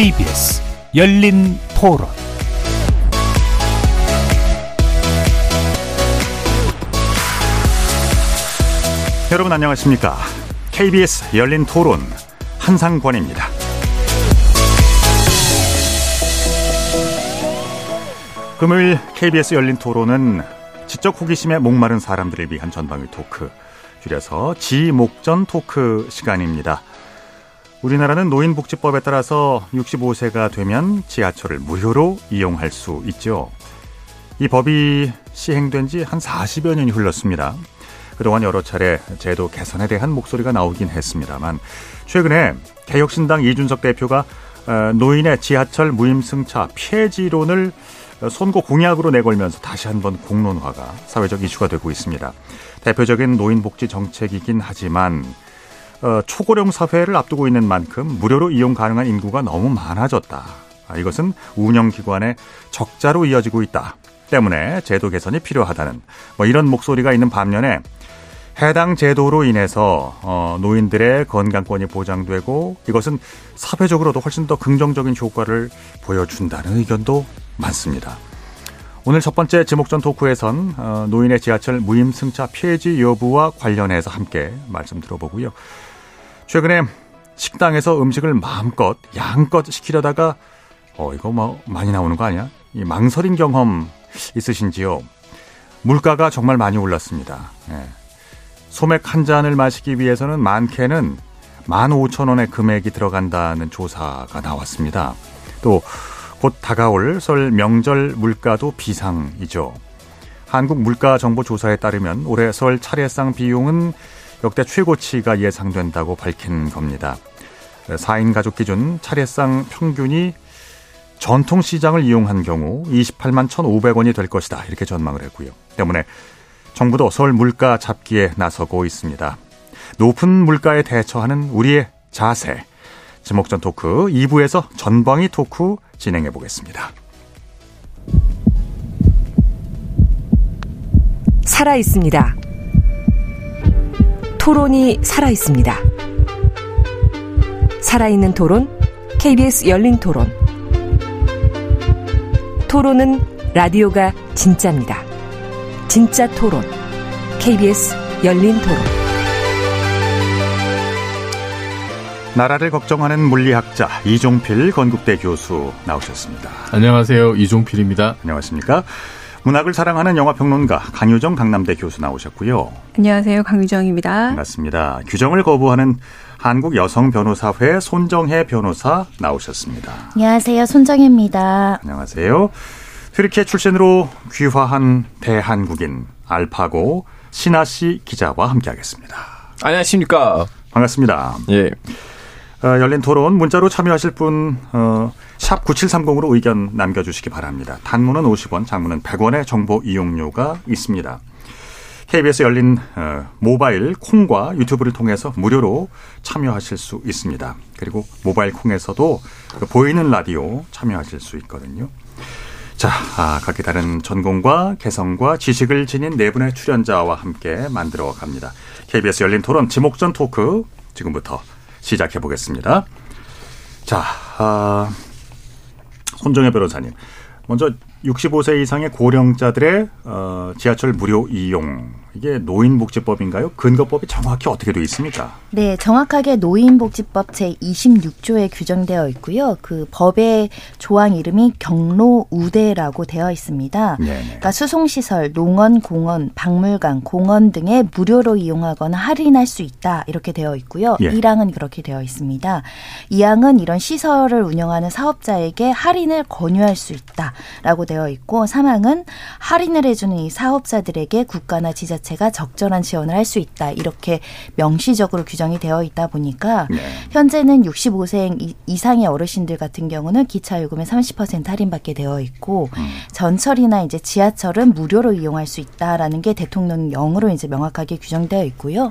KBS 열린 토론 여러분 안녕하십니까? KBS 열린 토론 한상권입니다. 금요일 KBS 열린 토론은 지적 호기심에 목마른 사람들을 위한 전방위 토크, 줄여서 지목전 토크 시간입니다. 우리나라는 노인복지법에 따라서 65세가 되면 지하철을 무료로 이용할 수 있죠. 이 법이 시행된 지 한 40여 년이 흘렀습니다. 그동안 여러 차례 제도 개선에 대한 목소리가 나오긴 했습니다만 최근에 개혁신당 이준석 대표가 어, 노인의 지하철 무임승차 폐지론을 선거 공약으로 내걸면서 다시 한번 공론화가 사회적 이슈가 되고 있습니다. 대표적인 노인복지 정책이긴 하지만 어, 초고령 사회를 앞두고 있는 만큼 무료로 이용 가능한 인구가 너무 많아졌다. 아, 이것은 운영기관의 적자로 이어지고 있다. 때문에 제도 개선이 필요하다는 뭐 이런 목소리가 있는 반면에 해당 제도로 인해서 어, 노인들의 건강권이 보장되고 이것은 사회적으로도 훨씬 더 긍정적인 효과를 보여준다는 의견도 많습니다. 오늘 첫 번째 지목전 토크에선 어, 노인의 지하철 무임 승차 폐지 여부와 관련해서 함께 말씀 들어보고요. 최근에 식당에서 음식을 마음껏 양껏 시키려다가 어 이거 뭐 많이 나오는 거 아니야? 이 망설인 경험 있으신지요? 물가가 정말 많이 올랐습니다. 예. 소맥 한 잔을 마시기 위해서는 많게는 15,000원의 금액이 들어간다는 조사가 나왔습니다. 또 곧 다가올 설 명절 물가도 비상이죠. 한국 물가 정보 조사에 따르면 올해 설 차례상 비용은 역대 최고치가 예상된다고 밝힌 겁니다. 4인 가족 기준 차례상 평균이 전통 시장을 이용한 경우 28만 1,500원이 될 것이다. 이렇게 전망을 했고요. 때문에 정부도 설 물가 잡기에 나서고 있습니다. 높은 물가에 대처하는 우리의 자세. 지목전 토크 2부에서 전방위 토크 진행해 보겠습니다. 살아 있습니다. 토론이 살아 있습니다. 살아있는 토론, KBS 열린 토론. 토론은 라디오가 진짜입니다. 진짜 토론, KBS 열린 토론. 나라를 걱정하는 물리학자 이종필 건국대 교수 나오셨습니다. 안녕하세요. 이종필입니다. 안녕하십니까? 문학을 사랑하는 영화평론가 강유정 강남대 교수 나오셨고요. 안녕하세요. 강유정입니다. 반갑습니다. 규정을 거부하는 한국 여성 변호사회 손정혜 변호사 나오셨습니다. 안녕하세요. 손정혜입니다. 안녕하세요. 튀르키예 출신으로 귀화한 대한국인 알파고 신하 씨 기자와 함께하겠습니다. 안녕하십니까. 반갑습니다. 예. 어, 열린 토론 문자로 참여하실 분, 어, 샵 9730으로 의견 남겨주시기 바랍니다. 단문은 50원, 장문은 100원의 정보 이용료가 있습니다. KBS 열린 어, 모바일 콩과 유튜브를 통해서 무료로 참여하실 수 있습니다. 그리고 모바일 콩에서도 그 보이는 라디오 참여하실 수 있거든요. 자, 아, 각기 다른 전공과 개성과 지식을 지닌 네 분의 출연자와 함께 만들어 갑니다. KBS 열린 토론 지목전 토크 지금부터 시작해 보겠습니다. 자, 아, 손정혜 변호사님. 먼저 65세 이상의 고령자들의 어, 지하철 무료 이용 이게 노인복지법인가요? 근거법이 정확히 어떻게 되어 있습니까? 네, 정확하게 노인복지법 제 26조에 규정되어 있고요. 그 법의 조항 이름이 경로우대라고 되어 있습니다. 네네. 그러니까 수송시설, 농원, 공원, 박물관, 공원 등에 무료로 이용하거나 할인할 수 있다 이렇게 되어 있고요. 예. 1항은 그렇게 되어 있습니다. 2항은 이런 시설을 운영하는 사업자에게 할인을 권유할 수 있다라고 되어 있고 3항은 할인을 해주는 이 사업자들에게 국가나 지자 자체가 적절한 지원을 할 수 있다. 이렇게 명시적으로 규정이 되어 있다 보니까 네. 현재는 65세 이상의 어르신들 같은 경우는 기차 요금의 30% 할인받게 되어 있고 음. 전철이나 이제 지하철은 무료로 이용할 수 있다라는 게 대통령령으로 이제 명확하게 규정되어 있고요.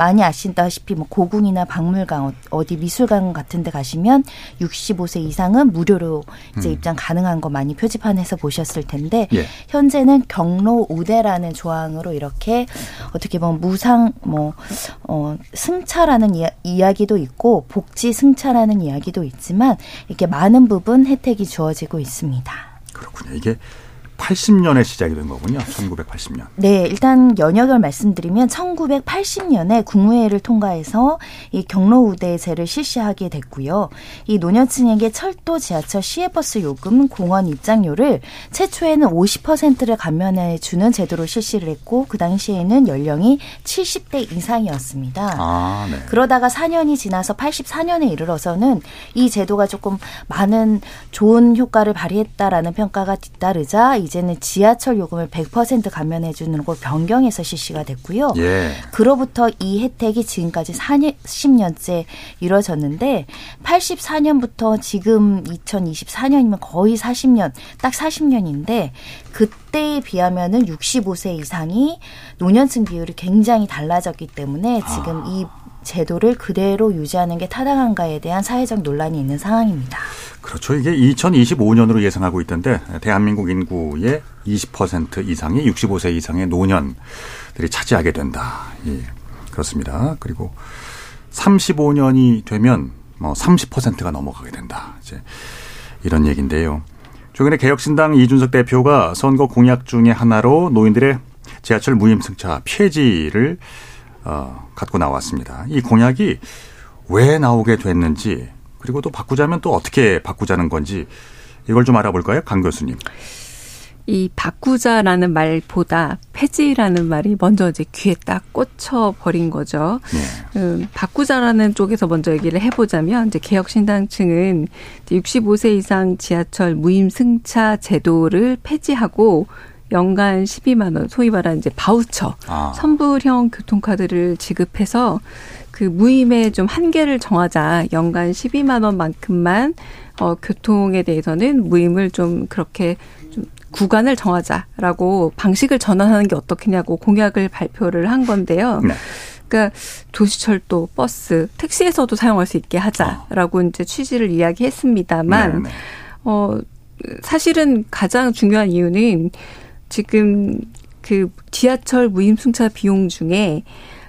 많이 아시다시피 뭐 고궁이나 박물관 어, 어디 미술관 같은 데 가시면 65세 이상은 무료로 이제 음. 입장 가능한 거 많이 표지판에서 보셨을 텐데 예. 현재는 경로 우대라는 조항으로 이렇게 어떻게 보면 무상 뭐 어, 승차라는 이야, 이야기도 있고 복지 승차라는 이야기도 있지만 이렇게 많은 부분 혜택이 주어지고 있습니다. 그렇군요. 이게 80년에 시작이 된 거군요. 1980년. 네, 일단 연역을 말씀드리면 1980년에 국무회의를 통과해서 이 경로우대제를 실시하게 됐고요. 이 노년층에게 철도, 지하철, 시외버스 요금, 공원 입장료를 최초에는 50%를 감면해 주는 제도로 실시를 했고 그 당시에는 연령이 70대 이상이었습니다. 아, 네. 그러다가 4년이 지나서 84년에 이르러서는 이 제도가 조금 많은 좋은 효과를 발휘했다라는 평가가 뒤따르자 이 이제는 지하철 요금을 100% 감면해 주는 걸 변경해서 실시가 됐고요. 예. 그로부터 이 혜택이 지금까지 40년째 이루어졌는데 84년부터 지금 2024년이면 거의 40년, 딱 40년인데 그때에 비하면은 65세 이상이 노년층 비율이 굉장히 달라졌기 때문에 지금 아. 이 제도를 그대로 유지하는 게 타당한가에 대한 사회적 논란이 있는 상황입니다. 그렇죠. 이게 2025년으로 예상하고 있던데 대한민국 인구의 20% 이상이 65세 이상의 노년들이 차지하게 된다. 예. 그렇습니다. 그리고 35년이 되면 뭐 30%가 넘어가게 된다. 이제 이런 얘기인데요. 최근에 개혁신당 이준석 대표가 선거 공약 중의 하나로 노인들의 지하철 무임승차 폐지를 어, 갖고 나왔습니다. 이 공약이 왜 나오게 됐는지 그리고 또 바꾸자면 또 어떻게 바꾸자는 건지 이걸 좀 알아볼까요, 강 교수님? 이 바꾸자라는 말보다 폐지라는 말이 먼저 이제 귀에 딱 꽂혀 버린 거죠. 네. 음, 바꾸자라는 쪽에서 먼저 얘기를 해보자면 이제 개혁신당층은 65세 이상 지하철 무임 승차 제도를 폐지하고 연간 12만 원, 소위 말하는 이제 바우처, 아. 선불형 교통카드를 지급해서 그 무임의 좀 한계를 정하자. 연간 12만 원만큼만 어 교통에 대해서는 무임을 좀 그렇게 좀 구간을 정하자라고 방식을 전환하는 게 어떻겠냐고 공약을 발표를 한 건데요. 네. 그러니까 도시철도, 버스, 택시에서도 사용할 수 있게 하자라고 어. 이제 취지를 이야기했습니다만 네, 네. 어 사실은 가장 중요한 이유는 지금 그 지하철 무임승차 비용 중에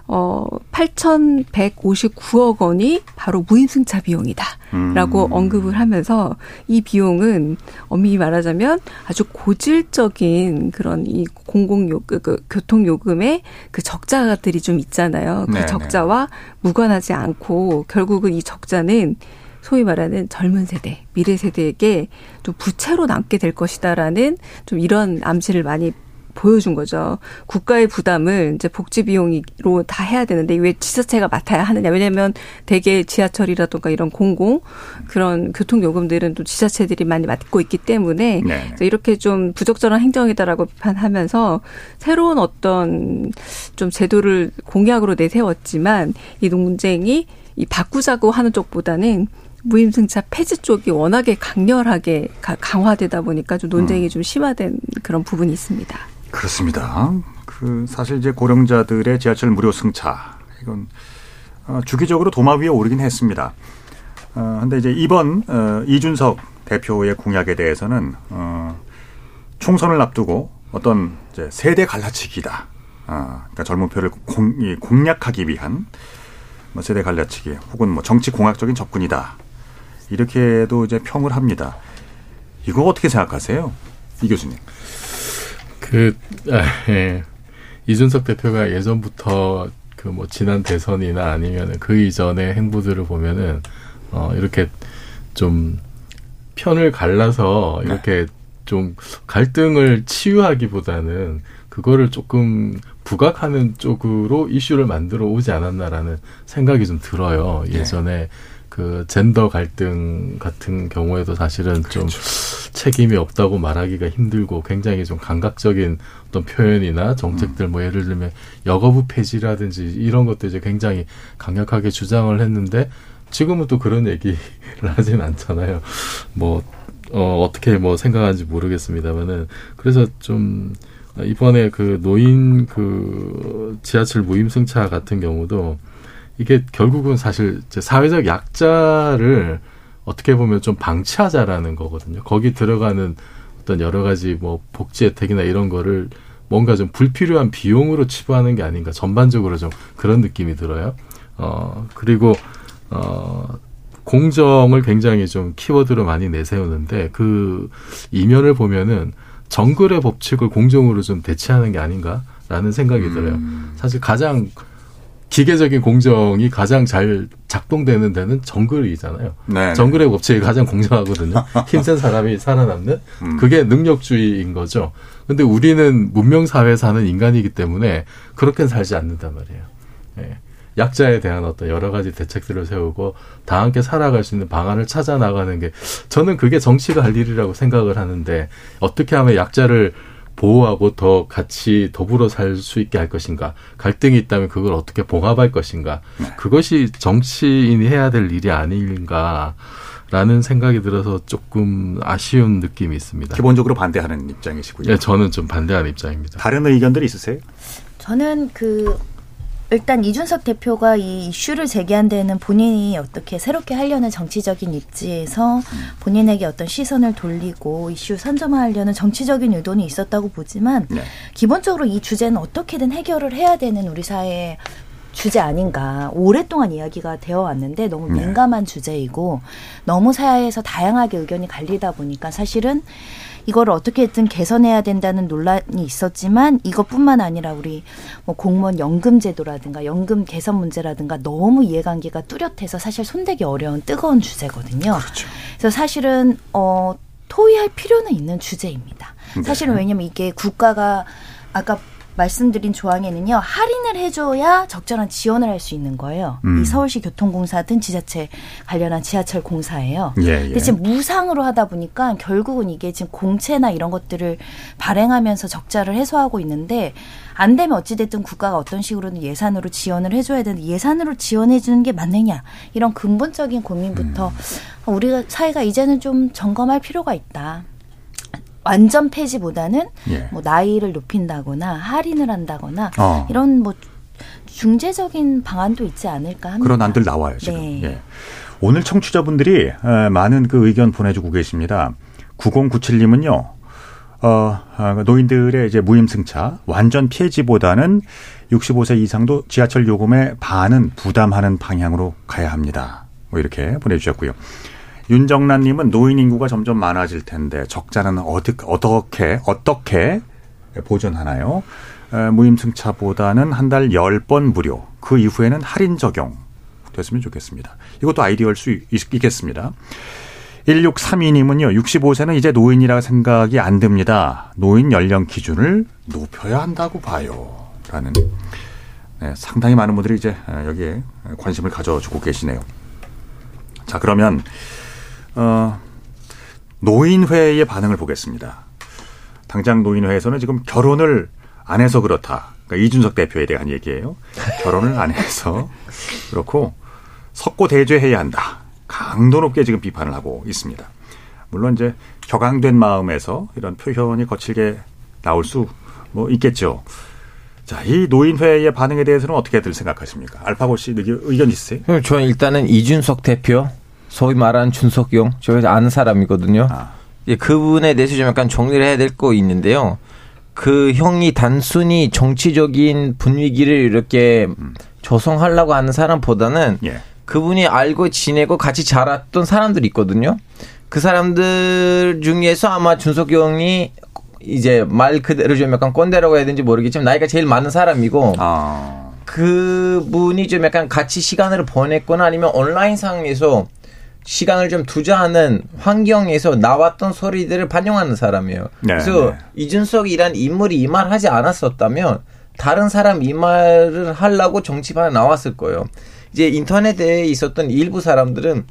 어 8,159억 원이 바로 무임승차 비용이다라고 음. 언급을 하면서 이 비용은 엄밀히 말하자면 아주 고질적인 그런 이 공공요 그, 그 교통 요금의 그 적자들이 좀 있잖아요. 그 네네. 적자와 무관하지 않고 결국은 이 적자는 소위 말하는 젊은 세대, 미래 세대에게 좀 부채로 남게 될 것이다라는 좀 이런 암시를 많이 보여준 거죠. 국가의 부담을 이제 복지 비용으로 다 해야 되는데 왜 지자체가 맡아야 하느냐? 왜냐하면 대개 지하철이라든가 이런 공공 그런 교통 요금들은 또 지자체들이 많이 맡고 있기 때문에 네. 이렇게 좀 부적절한 행정이다라고 비판하면서 새로운 어떤 좀 제도를 공약으로 내세웠지만 이 논쟁이 이 바꾸자고 하는 쪽보다는 무임승차 폐지 쪽이 워낙에 강렬하게 강화되다 보니까 좀 논쟁이 음. 좀 심화된 그런 부분이 있습니다. 그렇습니다. 그 사실 이제 고령자들의 지하철 무료 승차 이건 어, 주기적으로 도마 위에 오르긴 했습니다. 어, 근데 이제 이번 어, 이준석 대표의 공약에 대해서는 어, 총선을 앞두고 어떤 이제 세대 갈라치기다. 아, 그러니까 젊은 표를 공, 공략하기 위한 뭐 세대 갈라치기 혹은 뭐 정치 공학적인 접근이다. 이렇게도 이제 평을 합니다. 이거 어떻게 생각하세요? 이 교수님. 그, 아, 예. 이준석 대표가 예전부터 그 뭐 지난 대선이나 아니면 그 이전의 행보들을 보면은 어 이렇게 좀 편을 갈라서 네. 이렇게 네. 좀 갈등을 치유하기보다는 그거를 조금 부각하는 쪽으로 이슈를 만들어 오지 않았나라는 생각이 좀 들어요. 네. 예전에 네. 그 젠더 갈등 같은 경우에도 사실은 그렇죠. 좀 책임이 없다고 말하기가 힘들고 굉장히 좀 감각적인 어떤 표현이나 정책들 음. 뭐 예를 들면 여거부 폐지라든지 이런 것도 이제 굉장히 강력하게 주장을 했는데 지금은 또 그런 얘기를 하진 않잖아요. 뭐 어, 어떻게 뭐 생각하는지 모르겠습니다만은 그래서 좀 이번에 그 노인 그 지하철 무임승차 같은 경우도 이게 결국은 사실 사회적 약자를 어떻게 보면 좀 방치하자라는 거거든요. 거기 들어가는 어떤 여러 가지 뭐 복지 혜택이나 이런 거를 뭔가 좀 불필요한 비용으로 치부하는 게 아닌가 전반적으로 좀 그런 느낌이 들어요. 어 그리고 어 공정을 굉장히 좀 키워드로 많이 내세우는데 그 이면을 보면은 정글의 법칙을 공정으로 좀 대체하는 게 아닌가라는 생각이 음. 들어요. 사실 가장 기계적인 공정이 가장 잘 작동되는 데는 정글이잖아요. 네. 정글의 법칙이 가장 공정하거든요. 힘센 사람이 살아남는 음. 그게 능력주의인 거죠. 근데 우리는 문명 사회에 사는 인간이기 때문에 그렇게는 살지 않는단 말이에요. 예. 약자에 대한 어떤 여러 가지 대책들을 세우고 다 함께 살아갈 수 있는 방안을 찾아 나가는 게 저는 그게 정치가 할 일이라고 생각을 하는데 어떻게 하면 약자를 보호하고 더 같이 더불어 살 수 있게 할 것인가 갈등이 있다면 그걸 어떻게 봉합할 것인가 네. 그것이 정치인이 해야 될 일이 아닌가 라는 생각이 들어서 조금 아쉬운 느낌이 있습니다. 기본적으로 반대하는 입장이시고요. 네, 저는 좀 반대하는 입장입니다. 다른 의견들이 있으세요? 저는 그 일단 이준석 대표가 이 이슈를 제기한 데는 본인이 어떻게 새롭게 하려는 정치적인 입지에서 본인에게 어떤 시선을 돌리고 이슈 선점하려는 정치적인 의도는 있었다고 보지만 네. 기본적으로 이 주제는 어떻게든 해결을 해야 되는 우리 사회의 주제 아닌가 오랫동안 이야기가 되어 왔는데 너무 네. 민감한 네. 주제이고 너무 사회에서 다양하게 의견이 갈리다 보니까 사실은 이거를 어떻게든 개선해야 된다는 논란이 있었지만 이것뿐만 아니라 우리 뭐 공무원 연금 제도라든가 연금 개선 문제라든가 너무 이해관계가 뚜렷해서 사실 손대기 어려운 뜨거운 주제거든요. 그렇죠. 그래서 사실은 어 토의할 필요는 있는 주제입니다. 네. 사실은 왜냐면 이게 국가가 아까 말씀드린 조항에는요 할인을 해줘야 적절한 지원을 할 수 있는 거예요. 음. 이 서울시 교통공사든 지자체 관련한 지하철 공사예요. 예, 예. 근데 지금 무상으로 하다 보니까 결국은 이게 지금 공채나 이런 것들을 발행하면서 적자를 해소하고 있는데 안 되면 어찌됐든 국가가 어떤 식으로든 예산으로 지원을 해줘야 되는데 예산으로 지원해 주는 게 맞느냐 이런 근본적인 고민부터 음. 우리가 사회가 이제는 좀 점검할 필요가 있다. 완전 폐지보다는 예. 뭐 나이를 높인다거나 할인을 한다거나 어. 이런 뭐 중재적인 방안도 있지 않을까 합니다. 그런 안들 나와요 지금. 네. 예. 오늘 청취자분들이 많은 그 의견 보내주고 계십니다. 9097님은요. 어, 아, 노인들의 이제 무임승차 완전 폐지보다는 65세 이상도 지하철 요금의 반은 부담하는 방향으로 가야 합니다. 뭐 이렇게 보내주셨고요. 윤정란님은 노인 인구가 점점 많아질 텐데 적자는 어떻게 어떻게 어떻게 보존하나요? 무임승차보다는 한 달 열 번 무료, 그 이후에는 할인 적용 됐으면 좋겠습니다. 이것도 아이디어일 수 있, 겠습니다 1632님은요, 65세는 이제 노인이라 생각이 안 듭니다. 노인 연령 기준을 높여야 한다고 봐요. 라는, 네, 상당히 많은 분들이 이제 여기에 관심을 가져주고 계시네요. 자, 그러면, 어, 노인회의 반응을 보겠습니다. 당장 노인회에서는 지금 결혼을 안 해서 그렇다. 그러니까 이준석 대표에 대한 얘기예요. 결혼을 안 해서 그렇고 석고 대죄해야 한다. 강도 높게 지금 비판을 하고 있습니다. 물론 이제 격앙된 마음에서 이런 표현이 거칠게 나올 수 뭐 있겠죠. 자, 이 노인회의 반응에 대해서는 어떻게들 생각하십니까? 알파고 씨 의견 있으세요? 저는 일단은 이준석 대표 소위 말하는 준석용 저희 아는 사람이거든요. 아. 예, 그분에 대해서 좀 약간 정리를 해야 될 거 있는데요. 그 형이 단순히 정치적인 분위기를 이렇게 음. 조성하려고 하는 사람보다는 예. 그분이 알고 지내고 같이 자랐던 사람들이 있거든요. 그 사람들 중에서 아마 준석 형이 이제 말 그대로 좀 약간 꼰대라고 해야 되는지 모르겠지만 나이가 제일 많은 사람이고 아. 그분이 좀 약간 같이 시간을 보냈거나 아니면 온라인상에서 시간을 좀 투자하는 환경에서 나왔던 소리들을 반영하는 사람이에요. 네, 그래서 네. 이준석이란 인물이 이 말 하지 않았었다면 다른 사람 이 말을 하려고 정치판에 나왔을 거예요. 이제 인터넷에 있었던 일부 사람들은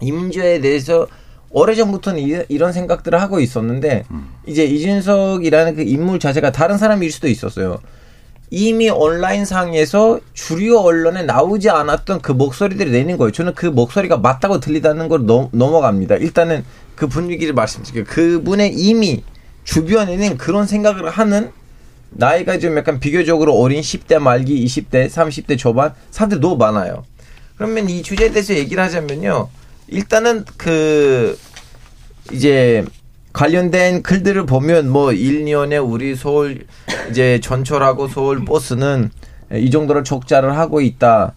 이 문제에 대해서 오래전부터는 이 런 생각들을 하고 있었는데 음. 이제 이준석이라는 그 인물 자체가 다른 사람일 수도 있었어요. 이미 온라인상에서 주류 언론에 나오지 않았던 그 목소리들이 내는 거예요. 저는 그 목소리가 맞다고 들리다는 걸 넘, 넘어갑니다. 일단은 그 분위기를 말씀드릴게요. 그분의 이미 주변에는 그런 생각을 하는 나이가 좀 약간 비교적으로 어린 10대 말기, 20대, 30대 초반 사람들 너무 많아요. 그러면 이 주제에 대해서 얘기를 하자면요. 일단은 그 이제 관련된 글들을 보면 뭐 1년에 우리 서울 이제 전철하고 서울 버스는 이 정도로 적자를 하고 있다.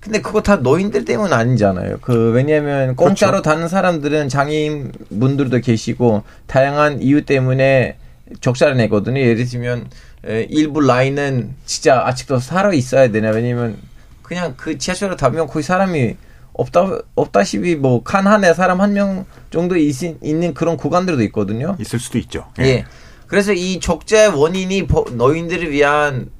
근데 그거 다 노인들 때문 아니잖아요. 그 왜냐하면 공짜로 그렇죠. 다는 사람들은 장애인 분들도 계시고 다양한 이유 때문에 적자를 내거든요. 예를 들면 일부 라인은 진짜 아직도 살아 있어야 되냐. 왜냐면 그냥 그 지하철을 타면 거의 사람이 없다 없다시피 뭐 칸 한에 사람 한 명 정도 있, 있는 그런 구간들도 있거든요. 있을 수도 있죠. 예. 예. 그래서 이 적자의 원인이 노인들을 위한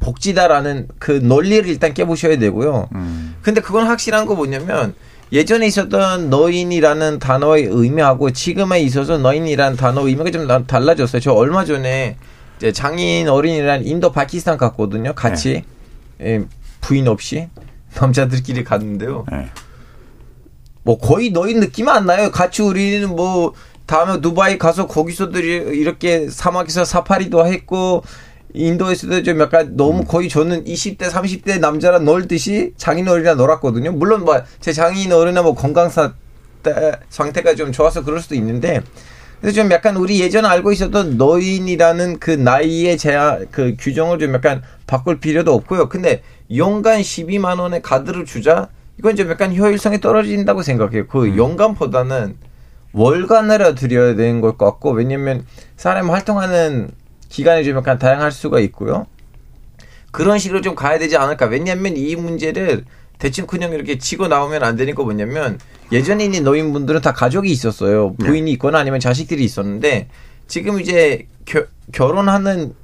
복지다라는 그 논리를 일단 깨보셔야 되고요. 음. 근데 그건 확실한 거 뭐냐면 예전에 있었던 노인이라는 단어의 의미하고 지금에 있어서 노인이라는 단어 의미가 좀 달라졌어요. 저 얼마 전에 장인 어린이란 인도 파키스탄 갔거든요. 같이 네. 예, 부인 없이 남자들끼리 갔는데요. 네. 뭐 거의 노인 느낌 안 나요. 같이 우리는 뭐 다음에 두바이 가서 거기서도 이렇게 사막에서 사파리도 했고 인도에서도 좀 약간 너무 음. 거의 저는 20대, 30대 남자랑 놀듯이 장인어른이랑 놀았거든요. 물론 뭐 제 장인어른은 뭐 건강 사 상태가 좀 좋아서 그럴 수도 있는데 그래서 좀 약간 우리 예전에 알고 있었던 노인이라는 그 나이의 제한 그 규정을 좀 약간 바꿀 필요도 없고요. 근데 연간 12만 원의 카드를 주자 이건 좀 약간 효율성이 떨어진다고 생각해요. 그 음. 연간보다는 월간으로 드려야 되는 것 같고 왜냐면 사람 활동하는 기간이 좀 약간 다양할 수가 있고요. 그런 식으로 좀 가야 되지 않을까. 왜냐하면 이 문제를 대충 그냥 이렇게 치고 나오면 안 되니까 뭐냐면 예전에 있는 노인분들은 다 가족이 있었어요. 네. 부인이 있거나 아니면 자식들이 있었는데 지금 이제 겨, 결혼하는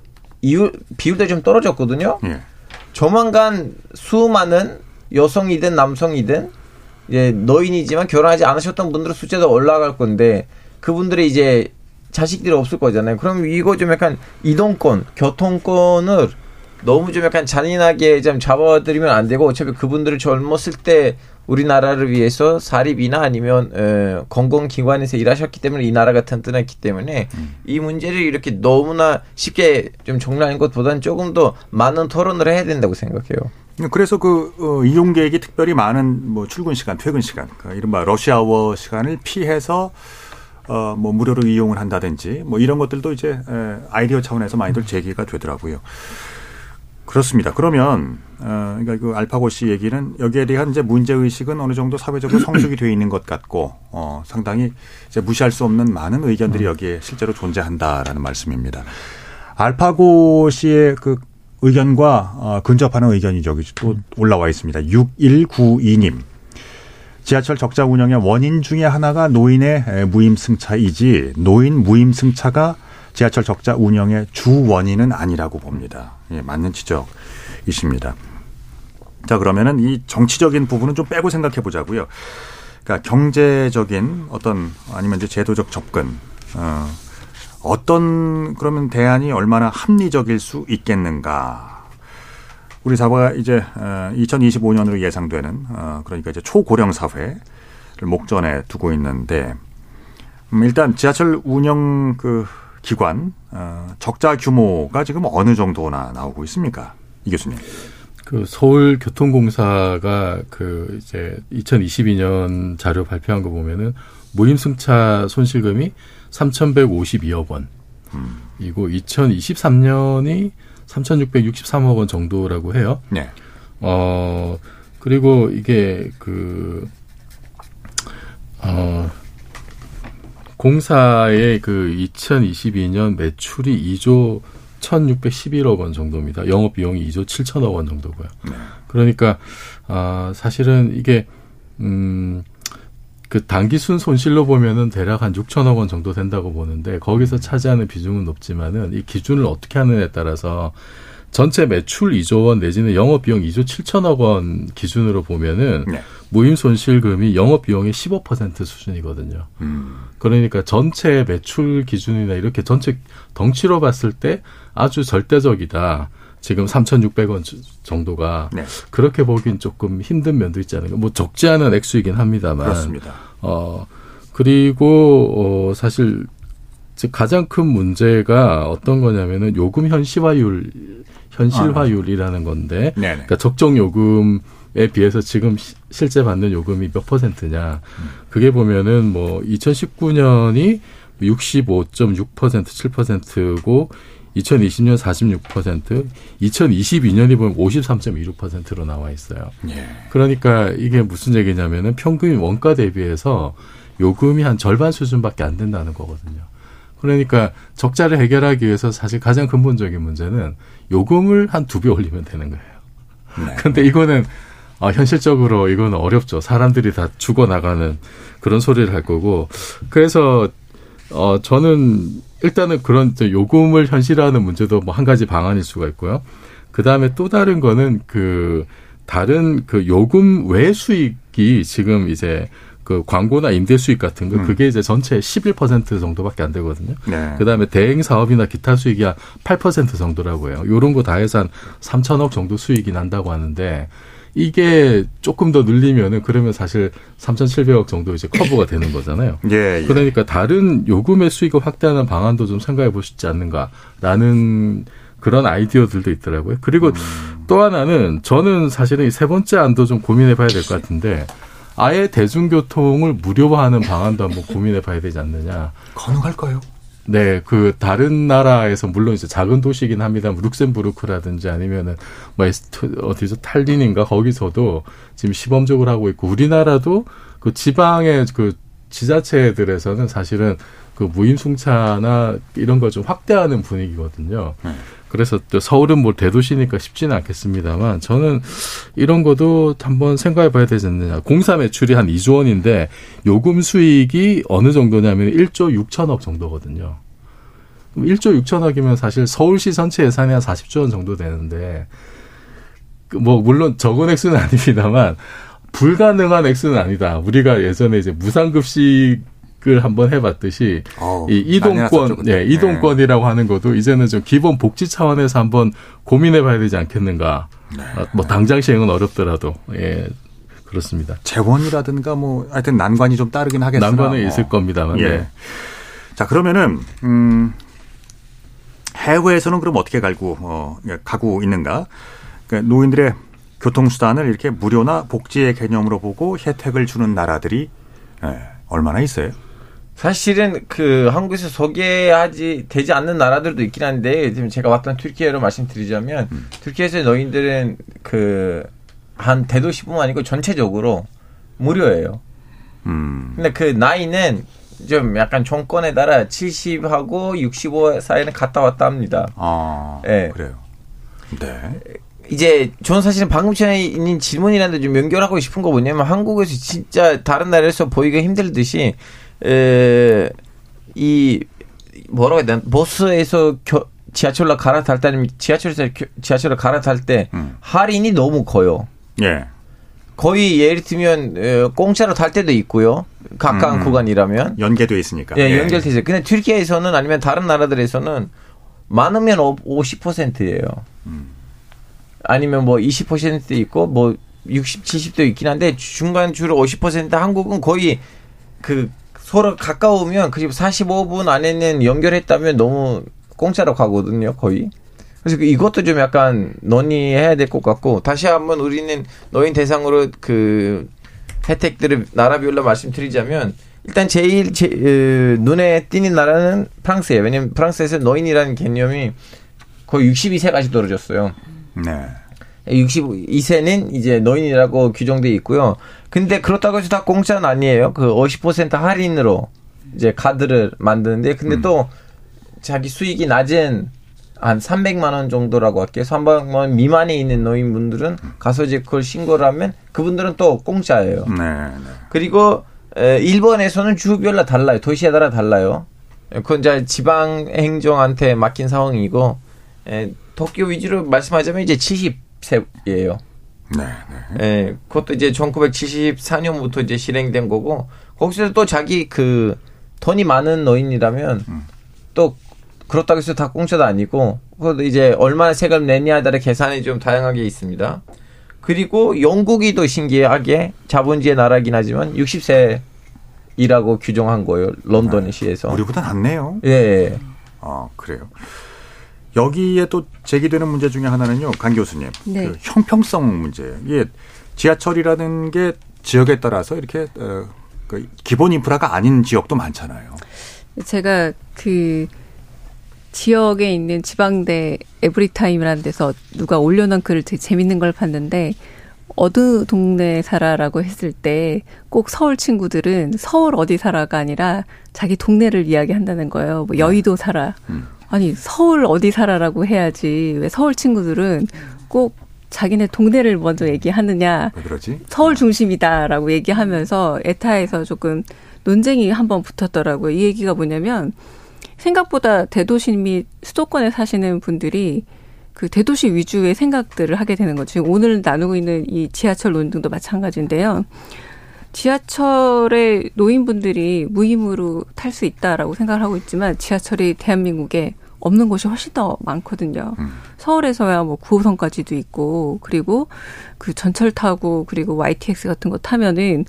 이율 비율도 좀 떨어졌거든요. 네. 조만간 수많은 여성이든 남성이든 이제 노인이지만 결혼하지 않으셨던 분들의 숫자도 올라갈 건데 그분들이 이제 자식들이 없을 거잖아요. 그럼 이거 좀 약간 이동권, 교통권을 너무 좀 약간 잔인하게 좀 잡아드리면 안 되고 어차피 그분들을 젊었을 때 우리나라를 위해서 사립이나 아니면 어, 공공기관에서 일하셨기 때문에 이 나라가 튼튼했기 때문에 음. 이 문제를 이렇게 너무나 쉽게 좀 정리하는 것보다는 조금 더 많은 토론을 해야 된다고 생각해요. 그래서 그 어, 이용객이 특별히 많은 뭐 출근 시간, 퇴근 시간, 그 이른바 러시아워 시간을 피해서 어, 뭐 무료로 이용을 한다든지 뭐 이런 것들도 이제 에, 아이디어 차원에서 많이들 제기가 되더라고요. 그렇습니다. 그러면 어, 그러니까 그 알파고 씨 얘기는 여기에 대한 이제 문제 의식은 어느 정도 사회적으로 성숙이 되어 있는 것 같고 어, 상당히 이제 무시할 수 없는 많은 의견들이 여기에 실제로 존재한다라는 말씀입니다. 알파고 씨의 그 의견과 어, 근접하는 의견이 저기 또 올라와 있습니다. 6192님. 지하철 적자 운영의 원인 중의 하나가 노인의 무임승차이지 노인 무임승차가 지하철 적자 운영의 주 원인은 아니라고 봅니다. 예, 맞는 지적이십니다. 자, 그러면은 이 정치적인 부분은 좀 빼고 생각해 보자고요. 그러니까 경제적인 어떤 아니면 이제 제도적 접근, 어, 어떤 그러면 대안이 얼마나 합리적일 수 있겠는가. 우리 사회가 이제 2025년으로 어, 예상되는 어, 그러니까 이제 초고령 사회를 목전에 두고 있는데 음, 일단 지하철 운영 그 기관 어, 적자 규모가 지금 어느 정도나 나오고 있습니까, 이 교수님? 그 서울교통공사가 그 이제 2022년 자료 발표한 거 보면은 무임승차 손실금이 3,152억 원. 음. 이고 2023년이 3,663억 원 정도라고 해요. 네. 어, 그리고 이게 그, 어, 공사의 그 2022년 매출이 2조 1,611억 원 정도입니다. 영업 비용이 2조 7천억 원 정도고요. 네. 그러니까 아 사실은 이게 음 그 단기순 손실로 보면은 대략 한 6천억 원 정도 된다고 보는데 거기서 차지하는 비중은 높지만은 이 기준을 어떻게 하느냐에 따라서 전체 매출 2조 원 내지는 영업 비용 2조 7천억 원 기준으로 보면은 네. 무임 손실금이 영업 비용의 15% 수준이거든요. 음. 그러니까 전체 매출 기준이나 이렇게 전체 덩치로 봤을 때 아주 절대적이다. 지금 3,600원 정도가 네. 그렇게 보긴 조금 힘든 면도 있지 않은가. 뭐 적지 않은 액수이긴 합니다만. 그렇습니다. 어 그리고 어 사실 즉 가장 큰 문제가 어떤 거냐면은 요금 현실화율 현실화율이라는 건데 네네. 그러니까 적정 요금에 비해서 지금 시, 실제 받는 요금이 몇 퍼센트냐 그게 보면은 뭐 2019년이 65.6% 7%고 2020년 46%, 2022년이 보면 53.26%로 나와 있어요. 예. 그러니까 이게 무슨 얘기냐면은 평균 원가 대비해서 요금이 한 절반 수준밖에 안 된다는 거거든요. 그러니까 적자를 해결하기 위해서 사실 가장 근본적인 문제는 요금을 한 두 배 올리면 되는 거예요. 네. 근데 이거는 아, 현실적으로 이거는 어렵죠. 사람들이 다 죽어나가는 그런 소리를 할 거고. 그래서 어, 저는 일단은 그런 요금을 현실화하는 문제도 뭐 한 가지 방안일 수가 있고요. 그 다음에 또 다른 거는 그 다른 그 요금 외 수익이 지금 이제 그 광고나 임대 수익 같은 거 음. 그게 이제 전체 11% 정도밖에 안 되거든요. 네. 그다음에 대행 사업이나 기타 수익이 한 8% 정도라고 해요. 요런 거 다 해서 한 3천억 정도 수익이 난다고 하는데 이게 조금 더 늘리면은 그러면 사실 3,700억 정도 이제 커버가 되는 거잖아요. 예, 예. 그러니까 다른 요금의 수익을 확대하는 방안도 좀 생각해 보시지 않는가라는 그런 아이디어들도 있더라고요. 그리고 또 하나는 저는 사실은 이 세 번째 안도 좀 고민해 봐야 될 것 같은데 아예 대중교통을 무료화하는 방안도 한번 고민해 봐야 되지 않느냐. 가능할까요? 네, 그 다른 나라에서 물론 이제 작은 도시긴 합니다. 뭐 룩셈부르크라든지 아니면은 뭐 에스토 어디서 탈린인가 거기서도 지금 시범적으로 하고 있고 우리나라도 그 지방의 그 지자체들에서는 사실은 그 무임승차나 이런 걸 좀 확대하는 분위기거든요. 네. 그래서 또 서울은 뭐 대도시니까 쉽지는 않겠습니다만 저는 이런 것도 한번 생각해 봐야 되지 않느냐. 공사 매출이 한 2조 원인데 요금 수익이 어느 정도냐면 1조 6천억 정도거든요. 그럼 1조 6천억이면 사실 서울시 전체 예산이 한 40조 원 정도 되는데 그뭐 물론 적은 액수는 아닙니다만 불가능한 액수는 아니다. 우리가 예전에 이제 무상급식 을 한번 해봤듯이 어우, 이 이동권. 예, 이동권이라고 하는 것도 이제는 좀 기본 복지 차원에서 한번 고민해봐야 되지 않겠는가. 네. 아, 뭐 당장 시행은 어렵더라도 예 그렇습니다. 재원이라든가 뭐 하여튼 난관이 좀 따르긴 하겠으나 난관은 뭐. 있을 겁니다만. 예. 네. 자 그러면은 음 해외에서는 그럼 어떻게 갈고 어 가고 있는가? 그러니까 노인들의 교통수단을 이렇게 무료나 복지의 개념으로 보고 혜택을 주는 나라들이 예, 얼마나 있어요? 사실은 그 한국에서 소개하지 되지 않는 나라들도 있긴 한데 지금 제가 왔던 튀르키예로 말씀드리자면 음. 튀르키예에서 노인들은 그 한 대도시뿐만 아니고 전체적으로 무료예요. 음. 근데 그 나이는 좀 약간 정권에 따라 70하고 65 사이는 갔다 왔다 합니다. 아 예. 그래요. 네. 이제 저는 사실은 방금 전에 있는 질문이라는데 좀 연결하고 싶은 거 뭐냐면 한국에서 진짜 다른 나라에서 보기가 힘들듯이 에, 이 뭐라고 해야 되나 버스에서 겨, 지하철로 갈아탈 때 아니면 지하철에서 겨- 지하철을 갈아탈 때 음. 할인이 너무 커요. 예. 거의 예를 들면 에, 공짜로 탈 때도 있고요. 가까운 음. 구간이라면 연계돼 있으니까. 예, 연결돼 있어요. 근데 튀르키예에서는 아니면 다른 나라들에서는 많으면 50%예요. 아니면 뭐 20% 있고 뭐 60, 70도 있긴 한데 중간 주로 50% 한국은 거의 그 서로 가까우면 그 집 45분 안에는 연결했다면 너무 공짜로 가거든요, 거의. 그래서 그 이것도 좀 약간 논의해야 될 것 같고 다시 한번 우리는 노인 대상으로 그 혜택들을 나라별로 말씀드리자면 일단 제일 제, 으, 눈에 띄는 나라는 프랑스예요. 왜냐면 프랑스에서 노인이라는 개념이 거의 62세까지 떨어졌어요. 네. 62세는 이제 노인이라고 규정돼 있고요. 근데 그렇다고 해서 다 공짜는 아니에요. 그 50% 할인으로 이제 카드를 만드는데 근데 또 자기 수익이 낮은 한 300만 원 정도라고 할게요. 300만 원 미만에 있는 노인분들은 가서 이제 그걸 신고를 하면 그분들은 또 공짜예요. 네. 네. 그리고 에, 일본에서는 주별로 달라요. 도시에 따라 달라요. 에, 그건 이제 지방 행정한테 맡긴 상황이고 에, 도쿄 위주로 말씀하자면 이제 70 세예요. 네. 네. 에, 그것도 이제 1974년부터 이제 실행된 거고 거기서 또 자기 그 돈이 많은 노인이라면 또 그렇다고 해서 다 공짜도 아니고 그것도 이제 얼마나 세금 내냐에 따라 계산이 좀 다양하게 있습니다. 그리고 영국이 더 신기하게 자본주의 나라긴 하지만 60세 이라고 규정한 거예요. 런던 시에서. 우리보다 낫네요. 예. 아, 그래요. 여기에 또 제기되는 문제 중에 하나는요, 강 교수님. 네. 그 형평성 문제. 이게 지하철이라는 게 지역에 따라서 이렇게 어, 그 기본 인프라가 아닌 지역도 많잖아요. 제가 그 지역에 있는 지방대 에브리타임이라는 데서 누가 올려놓은 글을 되게 재밌는 걸 봤는데 어느 동네 살아라고 했을 때 꼭 서울 친구들은 서울 어디 살아가 아니라 자기 동네를 이야기한다는 거예요. 뭐 여의도 살아. 음. 아니 서울 어디 살아라고 해야지 왜 서울 친구들은 꼭 자기네 동네를 먼저 얘기하느냐. 왜 그러지? 서울 중심이다라고 얘기하면서 에타에서 조금 논쟁이 한번 붙었더라고요. 이 얘기가 뭐냐면 생각보다 대도시 및 수도권에 사시는 분들이 그 대도시 위주의 생각들을 하게 되는 거죠. 지금 오늘 나누고 있는 이 지하철 논등도 마찬가지인데요. 지하철에 노인분들이 무임으로 탈 수 있다라고 생각을 하고 있지만 지하철이 대한민국에 없는 곳이 훨씬 더 많거든요. 음. 서울에서야 뭐 9호선까지도 있고 그리고 그 전철 타고 그리고 YTX 같은 거 타면은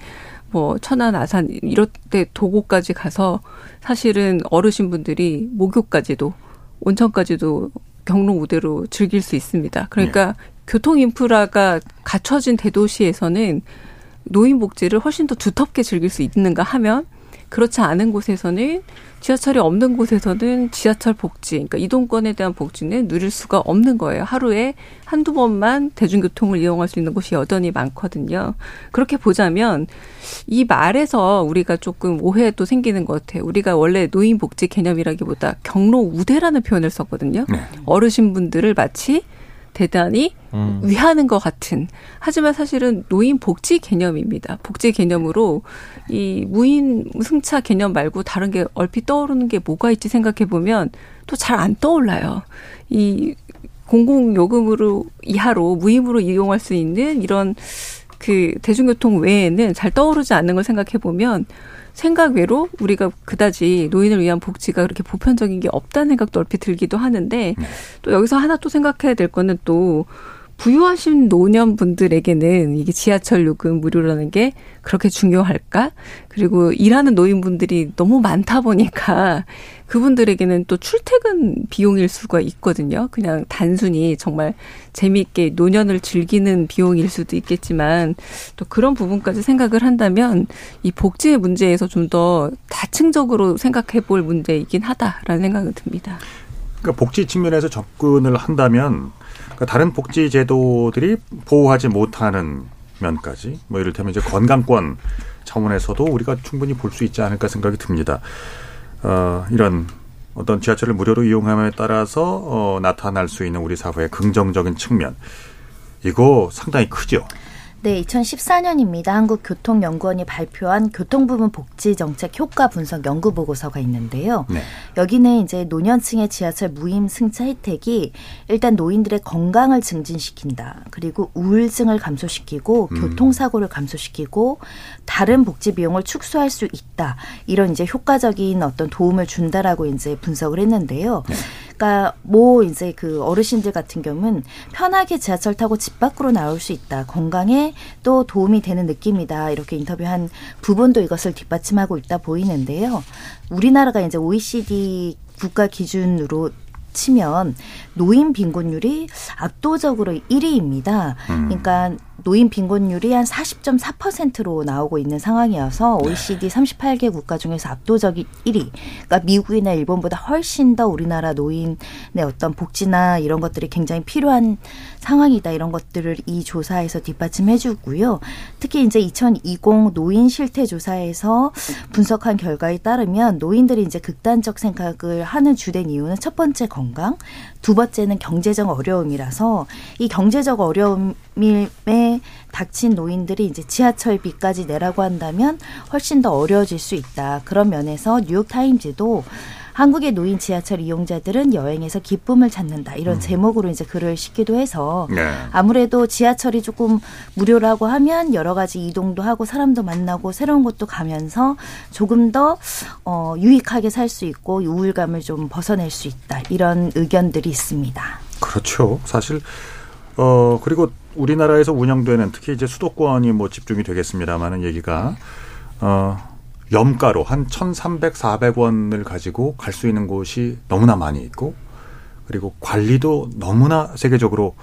뭐 천안, 아산 이럴 때 도고까지 가서 사실은 어르신 분들이 목욕까지도 온천까지도 경로 우대로 즐길 수 있습니다. 그러니까 네. 교통 인프라가 갖춰진 대도시에서는 노인 복지를 훨씬 더 두텁게 즐길 수 있는가 하면 그렇지 않은 곳에서는 지하철이 없는 곳에서는 지하철 복지, 그러니까 이동권에 대한 복지는 누릴 수가 없는 거예요. 하루에 한두 번만 대중교통을 이용할 수 있는 곳이 여전히 많거든요. 그렇게 보자면 이 말에서 우리가 조금 오해도 생기는 것 같아요. 우리가 원래 노인 복지 개념이라기보다 경로 우대라는 표현을 썼거든요. 네. 어르신분들을 마치 대단히 음. 위하는 것 같은. 하지만 사실은 노인 복지 개념입니다. 복지 개념으로 이 무인 승차 개념 말고 다른 게 얼핏 떠오르는 게 뭐가 있지 생각해 보면 또 잘 안 떠올라요. 이 공공 요금으로 이하로 무임으로 이용할 수 있는 이런 그 대중교통 외에는 잘 떠오르지 않는 걸 생각해 보면 생각 외로 우리가 그다지 노인을 위한 복지가 그렇게 보편적인 게 없다는 생각도 얼핏 들기도 하는데 네. 또 여기서 하나 또 생각해야 될 거는 또 부유하신 노년분들에게는 이게 지하철 요금 무료라는 게 그렇게 중요할까? 그리고 일하는 노인분들이 너무 많다 보니까 그분들에게는 또 출퇴근 비용일 수가 있거든요. 그냥 단순히 정말 재미있게 노년을 즐기는 비용일 수도 있겠지만 또 그런 부분까지 생각을 한다면 이 복지의 문제에서 좀 더 다층적으로 생각해 볼 문제이긴 하다라는 생각은 듭니다. 그러니까 복지 측면에서 접근을 한다면 그러니까 다른 복지 제도들이 보호하지 못하는 면까지 뭐 이를테면 이제 건강권 차원에서도 우리가 충분히 볼 수 있지 않을까 생각이 듭니다. 어, 이런 어떤 지하철을 무료로 이용함에 따라서 어, 나타날 수 있는 우리 사회의 긍정적인 측면 이거 상당히 크죠. 네, 2014년입니다. 한국교통연구원이 발표한 교통부문 복지정책 효과 분석 연구 보고서가 있는데요. 네. 여기는 이제 노년층의 지하철 무임 승차 혜택이 일단 노인들의 건강을 증진시킨다. 그리고 우울증을 감소시키고 음. 교통사고를 감소시키고 다른 복지 비용을 축소할 수 있다. 이런 이제 효과적인 어떤 도움을 준다라고 이제 분석을 했는데요. 네. 그러니까 뭐 이제 그 어르신들 같은 경우는 편하게 지하철 타고 집 밖으로 나올 수 있다. 건강에 또 도움이 되는 느낌이다. 이렇게 인터뷰한 부분도 이것을 뒷받침하고 있다 보이는데요. 우리나라가 이제 OECD 국가 기준으로 치면 노인 빈곤율이 압도적으로 1위입니다. 음. 그러니까 노인 빈곤율이 한 40.4%로 나오고 있는 상황이어서 OECD 38개 국가 중에서 압도적인 1위. 그러니까 미국이나 일본보다 훨씬 더 우리나라 노인의 어떤 복지나 이런 것들이 굉장히 필요한 상황이다. 이런 것들을 이 조사에서 뒷받침해 주고요. 특히 이제 2020 노인 실태 조사에서 분석한 결과에 따르면 노인들이 이제 극단적 생각을 하는 주된 이유는 첫 번째 건강, 두 번째는 경제적 어려움이라서 이 경제적 어려움에 닥친 노인들이 이제 지하철비까지 내라고 한다면 훨씬 더 어려워질 수 있다. 그런 면에서 뉴욕타임즈도 한국의 노인 지하철 이용자들은 여행에서 기쁨을 찾는다 이런 음. 제목으로 이제 글을 싣기도 해서 네. 아무래도 지하철이 조금 무료라고 하면 여러 가지 이동도 하고 사람도 만나고 새로운 곳도 가면서 조금 더 어, 유익하게 살 수 있고 우울감을 좀 벗어낼 수 있다 이런 의견들이 있습니다. 그렇죠. 사실 어 그리고 우리나라에서 운영되는 특히 이제 수도권이 뭐 집중이 되겠습니다만은 얘기가 어 염가로 한 1,300, 400원을 가지고 갈 수 있는 곳이 너무나 많이 있고 그리고 관리도 너무나 세계적으로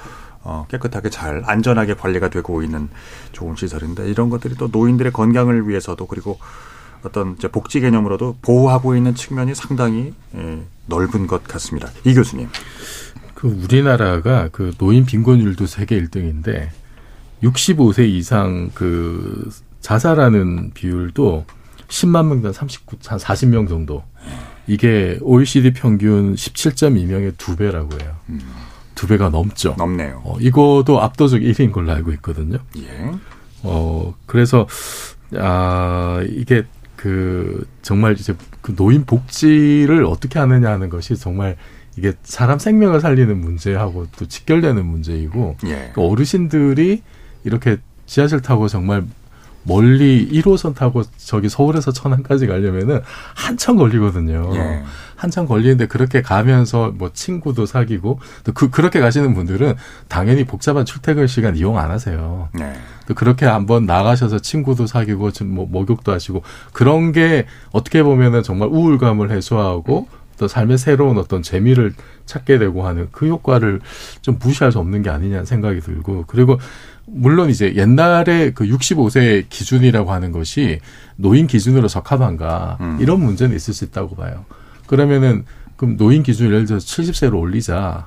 어, 깨끗하게 잘 안전하게 관리가 되고 있는 좋은 시설인데 이런 것들이 또 노인들의 건강을 위해서도 그리고 어떤 이제 복지 개념으로도 보호하고 있는 측면이 상당히 예, 넓은 것 같습니다. 이 교수님. 그 우리나라가 그 노인 빈곤율도 세계 1등인데 65세 이상 그 자살하는 비율도 10만 명당 39, 한 40명 정도. 이게 OECD 평균 17.2명의 두 배라고 해요. 두 배가 넘죠. 넘네요. 어, 이거도 압도적 1위인 걸로 알고 있거든요. 예. 어, 그래서, 아, 이게 그, 정말 이제 그 노인 복지를 어떻게 하느냐 하는 것이 정말 이게 사람 생명을 살리는 문제하고 또 직결되는 문제이고, 예. 그 어르신들이 이렇게 지하철 타고 정말 멀리 1호선 타고 저기 서울에서 천안까지 가려면은 한참 걸리거든요. 예. 한참 걸리는데 그렇게 가면서 뭐 친구도 사귀고 또 그, 그렇게 가시는 분들은 당연히 복잡한 출퇴근 시간 이용 안 하세요. 네. 또 그렇게 한번 나가셔서 친구도 사귀고 좀뭐 목욕도 하시고 그런 게 어떻게 보면은 정말 우울감을 해소하고 또 삶의 새로운 어떤 재미를 찾게 되고 하는 그 효과를 좀 무시할 수 없는 게 아니냐는 생각이 들고 그리고 물론 이제 옛날에 그 65세 기준이라고 하는 것이 노인 기준으로 적합한가 음. 이런 문제는 있을 수 있다고 봐요. 그러면은 그럼 노인 기준을 예를 들어서 70세로 올리자.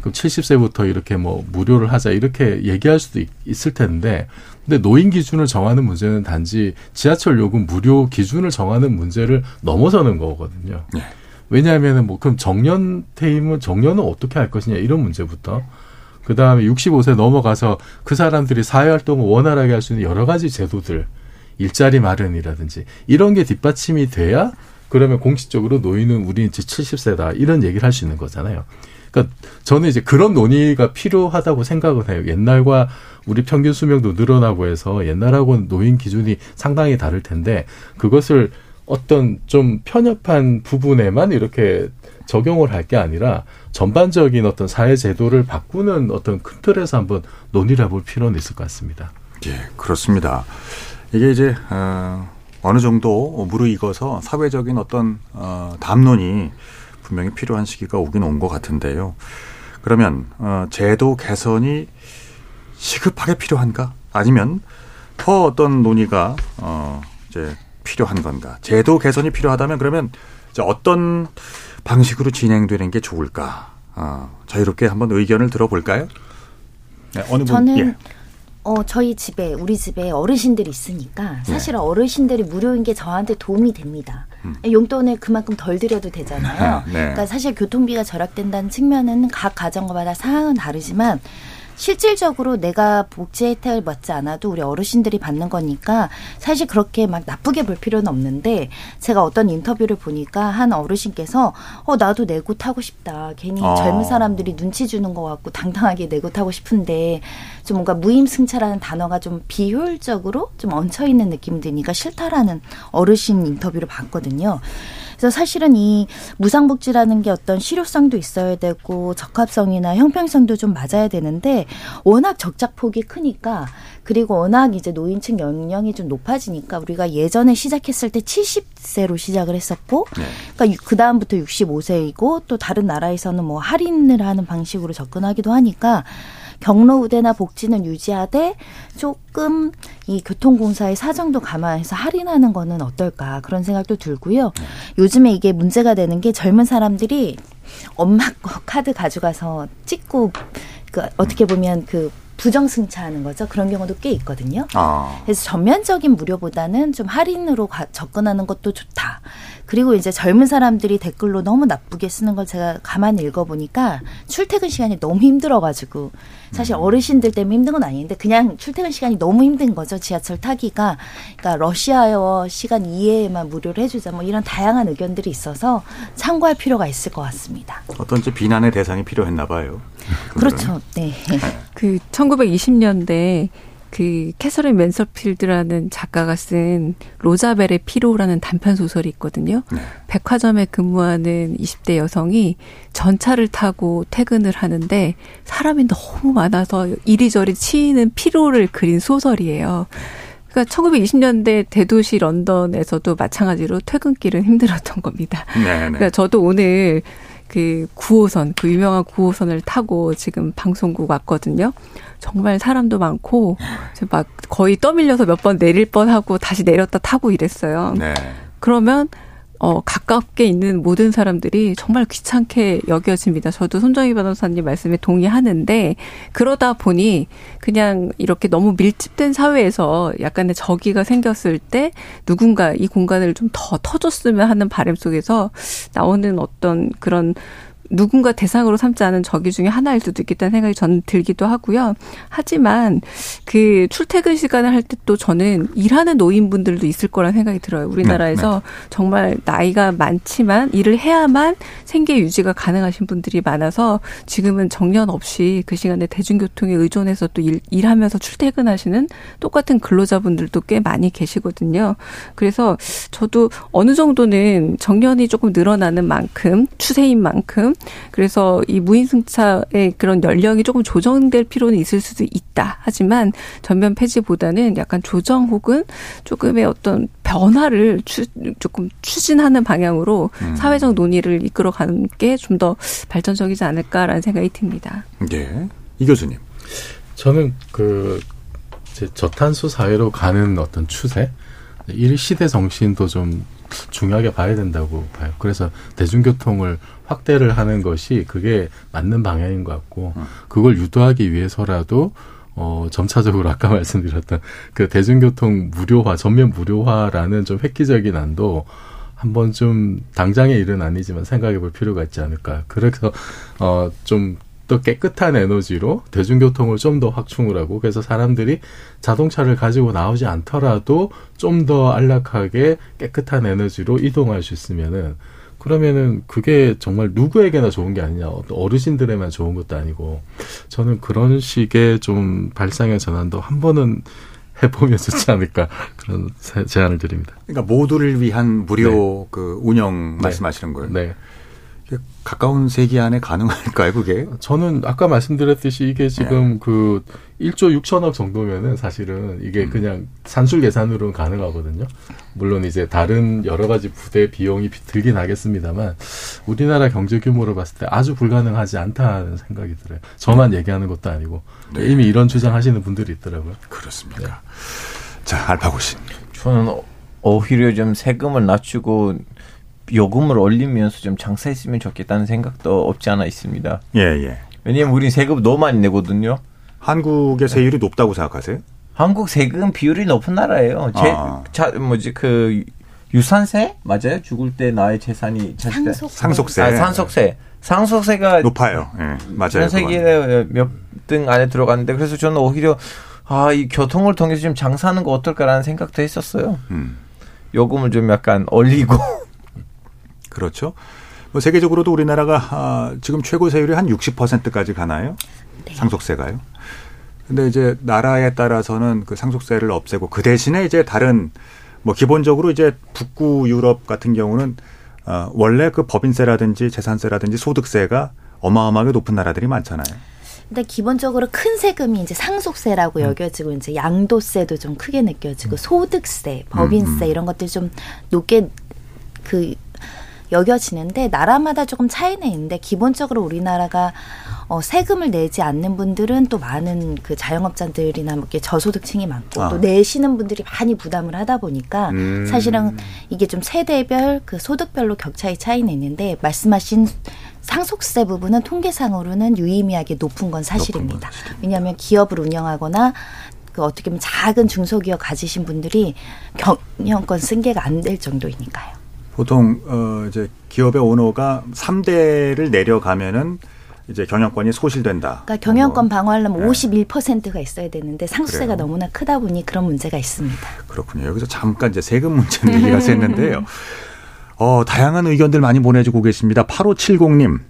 그럼 70세부터 이렇게 뭐 무료를 하자 이렇게 얘기할 수도 있, 있을 텐데 근데 노인 기준을 정하는 문제는 단지 지하철 요금 무료 기준을 정하는 문제를 넘어서는 거거든요. 네. 왜냐하면은 뭐 그럼 정년 퇴임은 정년은 어떻게 할 것이냐 이런 문제부터 그 다음에 65세 넘어가서 그 사람들이 사회활동을 원활하게 할 수 있는 여러 가지 제도들, 일자리 마련이라든지 이런 게 뒷받침이 돼야 그러면 공식적으로 노인은 우리 이제 70세다 이런 얘기를 할 수 있는 거잖아요. 그러니까 저는 이제 그런 논의가 필요하다고 생각을 해요. 옛날과 우리 평균 수명도 늘어나고 해서 옛날하고는 노인 기준이 상당히 다를 텐데 그것을 어떤 좀 편협한 부분에만 이렇게 적용을 할 게 아니라 전반적인 어떤 사회 제도를 바꾸는 어떤 큰 틀에서 한번 논의를 해볼 필요는 있을 것 같습니다. 예, 그렇습니다. 이게 이제 어, 어느 정도 무르익어서 사회적인 어떤 어, 담론이 분명히 필요한 시기가 오긴 온 것 같은데요. 그러면 어, 제도 개선이 시급하게 필요한가? 아니면 더 어떤 논의가 어, 이제 필요한 건가? 제도 개선이 필요하다면 그러면 이제 어떤 방식으로 진행되는 게 좋을까? 어, 자유롭게 한번 의견을 들어볼까요? 네, 어느 분? 저는 예. 어, 저희 집에, 우리 집에 어르신들이 있으니까 사실 어르신들이 무료인 게 저한테 도움이 됩니다. 용돈을 그만큼 덜 들여도 되잖아요. 네. 그러니까 사실 교통비가 절약된다는 측면은 각 가정마다 상황은 다르지만 실질적으로 내가 복지 혜택을 받지 않아도 우리 어르신들이 받는 거니까 사실 그렇게 막 나쁘게 볼 필요는 없는데 제가 어떤 인터뷰를 보니까 한 어르신께서 어 나도 내고 타고 싶다. 괜히 어. 젊은 사람들이 눈치 주는 것 같고 당당하게 내고 타고 싶은데 좀 뭔가 무임승차라는 단어가 좀 비효율적으로 좀 얹혀 있는 느낌이 드니까 싫다라는 어르신 인터뷰를 봤거든요. 그래서 사실은 이 무상복지라는 게 어떤 실효성도 있어야 되고 적합성이나 형평성도 좀 맞아야 되는데 워낙 적작폭이 크니까 그리고 워낙 이제 노인층 연령이 좀 높아지니까 우리가 예전에 시작했을 때 70세로 시작을 했었고 네. 그러니까 그 다음부터 65세이고 또 다른 나라에서는 뭐 할인을 하는 방식으로 접근하기도 하니까 경로 우대나 복지는 유지하되 조금 이 교통공사의 사정도 감안해서 할인하는 거는 어떨까 그런 생각도 들고요. 요즘에 이게 문제가 되는 게 젊은 사람들이 엄마 거 카드 가져가서 찍고 그 어떻게 보면 그 부정승차하는 거죠. 그런 경우도 꽤 있거든요. 아, 그래서 전면적인 무료보다는 좀 할인으로 가- 접근하는 것도 좋다. 그리고 이제 젊은 사람들이 댓글로 너무 나쁘게 쓰는 걸 제가 가만히 읽어보니까 출퇴근 시간이 너무 힘들어가지고 사실 어르신들 때문에 힘든 건 아닌데 그냥 출퇴근 시간이 너무 힘든 거죠. 지하철 타기가. 그러니까 러시아어 시간 이외에만 무료로 해주자 뭐 이런 다양한 의견들이 있어서 참고할 필요가 있을 것 같습니다. 어떤 이제 비난의 대상이 필요했나 봐요. 그렇죠. 네. 그 1920년대 그 캐서린 맨서필드라는 작가가 쓴 로자벨의 피로라는 단편 소설이 있거든요. 네. 백화점에 근무하는 20대 여성이 전차를 타고 퇴근을 하는데 사람이 너무 많아서 이리저리 치이는 피로를 그린 소설이에요. 그러니까 1920년대 대도시 런던에서도 마찬가지로 퇴근길은 힘들었던 겁니다. 네네. 네. 그러니까 저도 오늘 그 9호선, 그 유명한 9호선을 타고 지금 방송국 왔거든요. 정말 사람도 많고 막 거의 떠밀려서 몇 번 내릴 뻔 하고 다시 내렸다 타고 이랬어요. 네. 그러면 어, 가깝게 있는 모든 사람들이 정말 귀찮게 여겨집니다. 저도 손정희 변호사님 말씀에 동의하는데 그러다 보니 그냥 이렇게 너무 밀집된 사회에서 약간의 저기가 생겼을 때 누군가 이 공간을 좀 더 터줬으면 하는 바람 속에서 나오는 어떤 그런 누군가 대상으로 삼지 않은 적이 중에 하나일 수도 있겠다는 생각이 저는 들기도 하고요. 하지만 그 출퇴근 시간을 할 때 또 저는 일하는 노인분들도 있을 거라는 생각이 들어요. 우리나라에서 네, 네. 정말 나이가 많지만 일을 해야만 생계 유지가 가능하신 분들이 많아서 지금은 정년 없이 그 시간에 대중교통에 의존해서 또 일, 일하면서 출퇴근하시는 똑같은 근로자분들도 꽤 많이 계시거든요. 그래서 저도 어느 정도는 정년이 조금 늘어나는 만큼 추세인 만큼 그래서 이 무인승차의 그런 연령이 조금 조정될 필요는 있을 수도 있다. 하지만 전면 폐지보다는 약간 조정 혹은 조금의 어떤 변화를 추, 조금 추진하는 방향으로 음. 사회적 논의를 이끌어가는 게 좀 더 발전적이지 않을까라는 생각이 듭니다. 네, 이 교수님. 저는 그 저탄소 사회로 가는 어떤 추세, 이 시대 정신도 좀 중요하게 봐야 된다고 봐요. 그래서 대중교통을 확대를 하는 것이 그게 맞는 방향인 것 같고 음. 그걸 유도하기 위해서라도 어, 점차적으로 아까 말씀드렸던 그 대중교통 무료화, 전면 무료화라는 좀 획기적인 안도 한번 좀 당장의 일은 아니지만 생각해 볼 필요가 있지 않을까. 그래서, 어, 좀 더 깨끗한 에너지로 대중교통을 좀 더 확충을 하고 그래서 사람들이 자동차를 가지고 나오지 않더라도 좀 더 안락하게 깨끗한 에너지로 이동할 수 있으면은 그러면은 그게 정말 누구에게나 좋은 게 아니냐. 어르신들에만 좋은 것도 아니고. 저는 그런 식의 좀 발상의 전환도 한 번은 해보면 좋지 않을까 그런 제안을 드립니다. 그러니까 모두를 위한 무료 네. 그 운영 네. 말씀하시는 거예요. 네. 가까운 세기 안에 가능할까요, 그게? 저는 아까 말씀드렸듯이 이게 지금 네. 그 1조 6천억 정도면은 사실은 이게 음. 그냥 산술 계산으로는 가능하거든요. 물론 이제 다른 여러 가지 부대 비용이 들긴 하겠습니다만 우리나라 경제 규모로 봤을 때 아주 불가능하지 않다는 생각이 들어요. 저만 얘기하는 것도 아니고 네. 이미 이런 주장하시는 분들이 있더라고요. 그렇습니까? 네. 자, 알파고 씨. 저는 오히려 좀 세금을 낮추고 요금을 올리면서 좀 장사했으면 좋겠다는 생각도 없지 않아 있습니다. 예, 예. 왜냐면 우리 세금 너무 많이 내거든요. 한국의 세율이 네. 높다고 생각하세요? 한국 세금 비율이 높은 나라예요. 제, 아. 자, 뭐지, 그, 유산세? 맞아요? 죽을 때 나의 재산이. 상속세. 상속세. 아, 상속세. 상속세가. 높아요. 예, 네, 맞아요. 전 세계에 몇 등 안에 들어갔는데, 그래서 저는 오히려, 아, 이 교통을 통해서 좀 장사하는 거 어떨까라는 생각도 했었어요. 음. 요금을 좀 약간 올리고. 그렇죠. 뭐 세계적으로도 우리나라가 아, 지금 최고 세율이 한 60%까지 가나요? 네. 상속세가요. 근데 이제 나라에 따라서는 그 상속세를 없애고 그 대신에 이제 다른 뭐 기본적으로 이제 북구 유럽 같은 경우는 어 원래 그 법인세라든지 재산세라든지 소득세가 어마어마하게 높은 나라들이 많잖아요. 근데 기본적으로 큰 세금이 이제 상속세라고 음. 여겨지고 이제 양도세도 좀 크게 느껴지고 음. 소득세, 법인세 음, 음. 이런 것들이 좀 높게 그 여겨지는데 나라마다 조금 차이는 있는데 기본적으로 우리나라가 어, 세금을 내지 않는 분들은 또 많은 그 자영업자들이나 뭐 이렇게 저소득층이 많고 아. 또 내시는 분들이 많이 부담을 하다 보니까 음. 사실은 이게 좀 세대별 그 소득별로 격차의 차이는 있는데 말씀하신 상속세 부분은 통계상으로는 유의미하게 높은 건 사실입니다. 높은 왜냐하면 기업을 운영하거나 그 어떻게 보면 작은 중소기업 가지신 분들이 경영권 승계가 안 될 정도이니까요. 보통 어 이제 기업의 오너가 3대를 내려가면은 이제 경영권이 소실된다. 그러니까 경영권 뭐. 방어하려면 네. 51%가 있어야 되는데 상수세가 그래요. 너무나 크다 보니 그런 문제가 있습니다. 그렇군요. 여기서 잠깐 이제 세금 문제는 얘기가 샜는데요. 어, 다양한 의견들 많이 보내주고 계십니다. 8570님.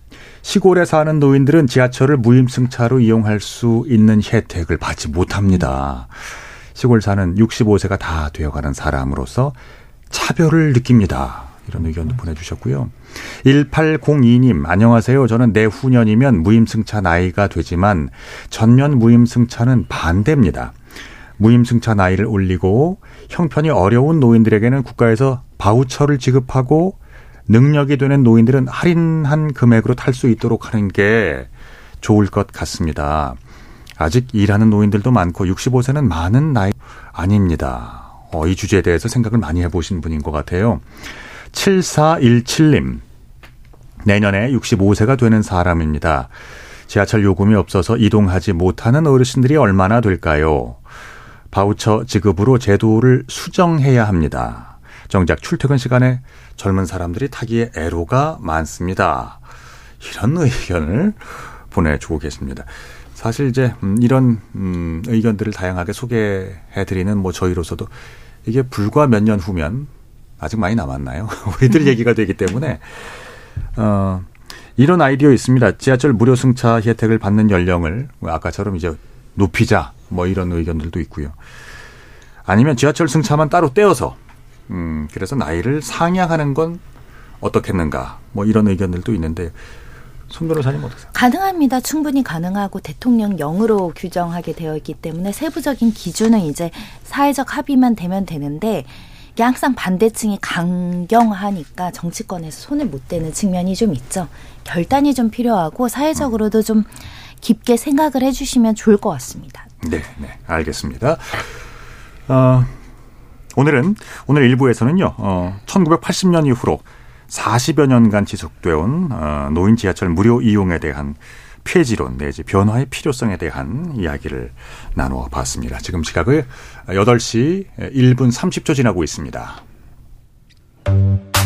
시골에 사는 노인들은 지하철을 무임승차로 이용할 수 있는 혜택을 받지 못합니다. 시골 사는 65세가 다 되어가는 사람으로서 차별을 느낍니다. 이런 의견도 보내주셨고요. 1802님, 안녕하세요. 저는 내후년이면 무임승차 나이가 되지만 전면 무임승차는 반대입니다. 무임승차 나이를 올리고 형편이 어려운 노인들에게는 국가에서 바우처를 지급하고 능력이 되는 노인들은 할인한 금액으로 탈 수 있도록 하는 게 좋을 것 같습니다. 아직 일하는 노인들도 많고 65세는 많은 나이 아닙니다. 어, 이 주제에 대해서 생각을 많이 해보신 분인 것 같아요. 7417님. 내년에 65세가 되는 사람입니다. 지하철 요금이 없어서 이동하지 못하는 어르신들이 얼마나 될까요? 바우처 지급으로 제도를 수정해야 합니다. 정작 출퇴근 시간에 젊은 사람들이 타기에 애로가 많습니다. 이런 의견을 보내주고 계십니다. 사실 이제 음, 이런 음, 의견들을 다양하게 소개해드리는 뭐 저희로서도 이게 불과 몇 년 후면 아직 많이 남았나요? 우리들 얘기가 되기 때문에 어, 이런 아이디어 있습니다. 지하철 무료 승차 혜택을 받는 연령을 아까처럼 이제 높이자 뭐 이런 의견들도 있고요. 아니면 지하철 승차만 따로 떼어서 음, 그래서 나이를 상향하는 건 어떻겠는가 뭐 이런 의견들도 있는데 손 변호사님 어떠세요? 가능합니다. 충분히 가능하고 대통령령으로 규정하게 되어 있기 때문에 세부적인 기준은 이제 사회적 합의만 되면 되는데 이게 항상 반대층이 강경하니까 정치권에서 손을 못 대는 측면이 좀 있죠. 결단이 좀 필요하고 사회적으로도 좀 깊게 생각을 해주시면 좋을 것 같습니다. 네, 네, 알겠습니다. 어, 오늘은 오늘 일부에서는요, 어, 1980년 이후로 40여 년간 지속되어 온 어, 노인 지하철 무료 이용에 대한 폐지론 내지 변화의 필요성에 대한 이야기를 나누어 봤습니다. 지금 시각을 8시 1분 30초 지나고 있습니다.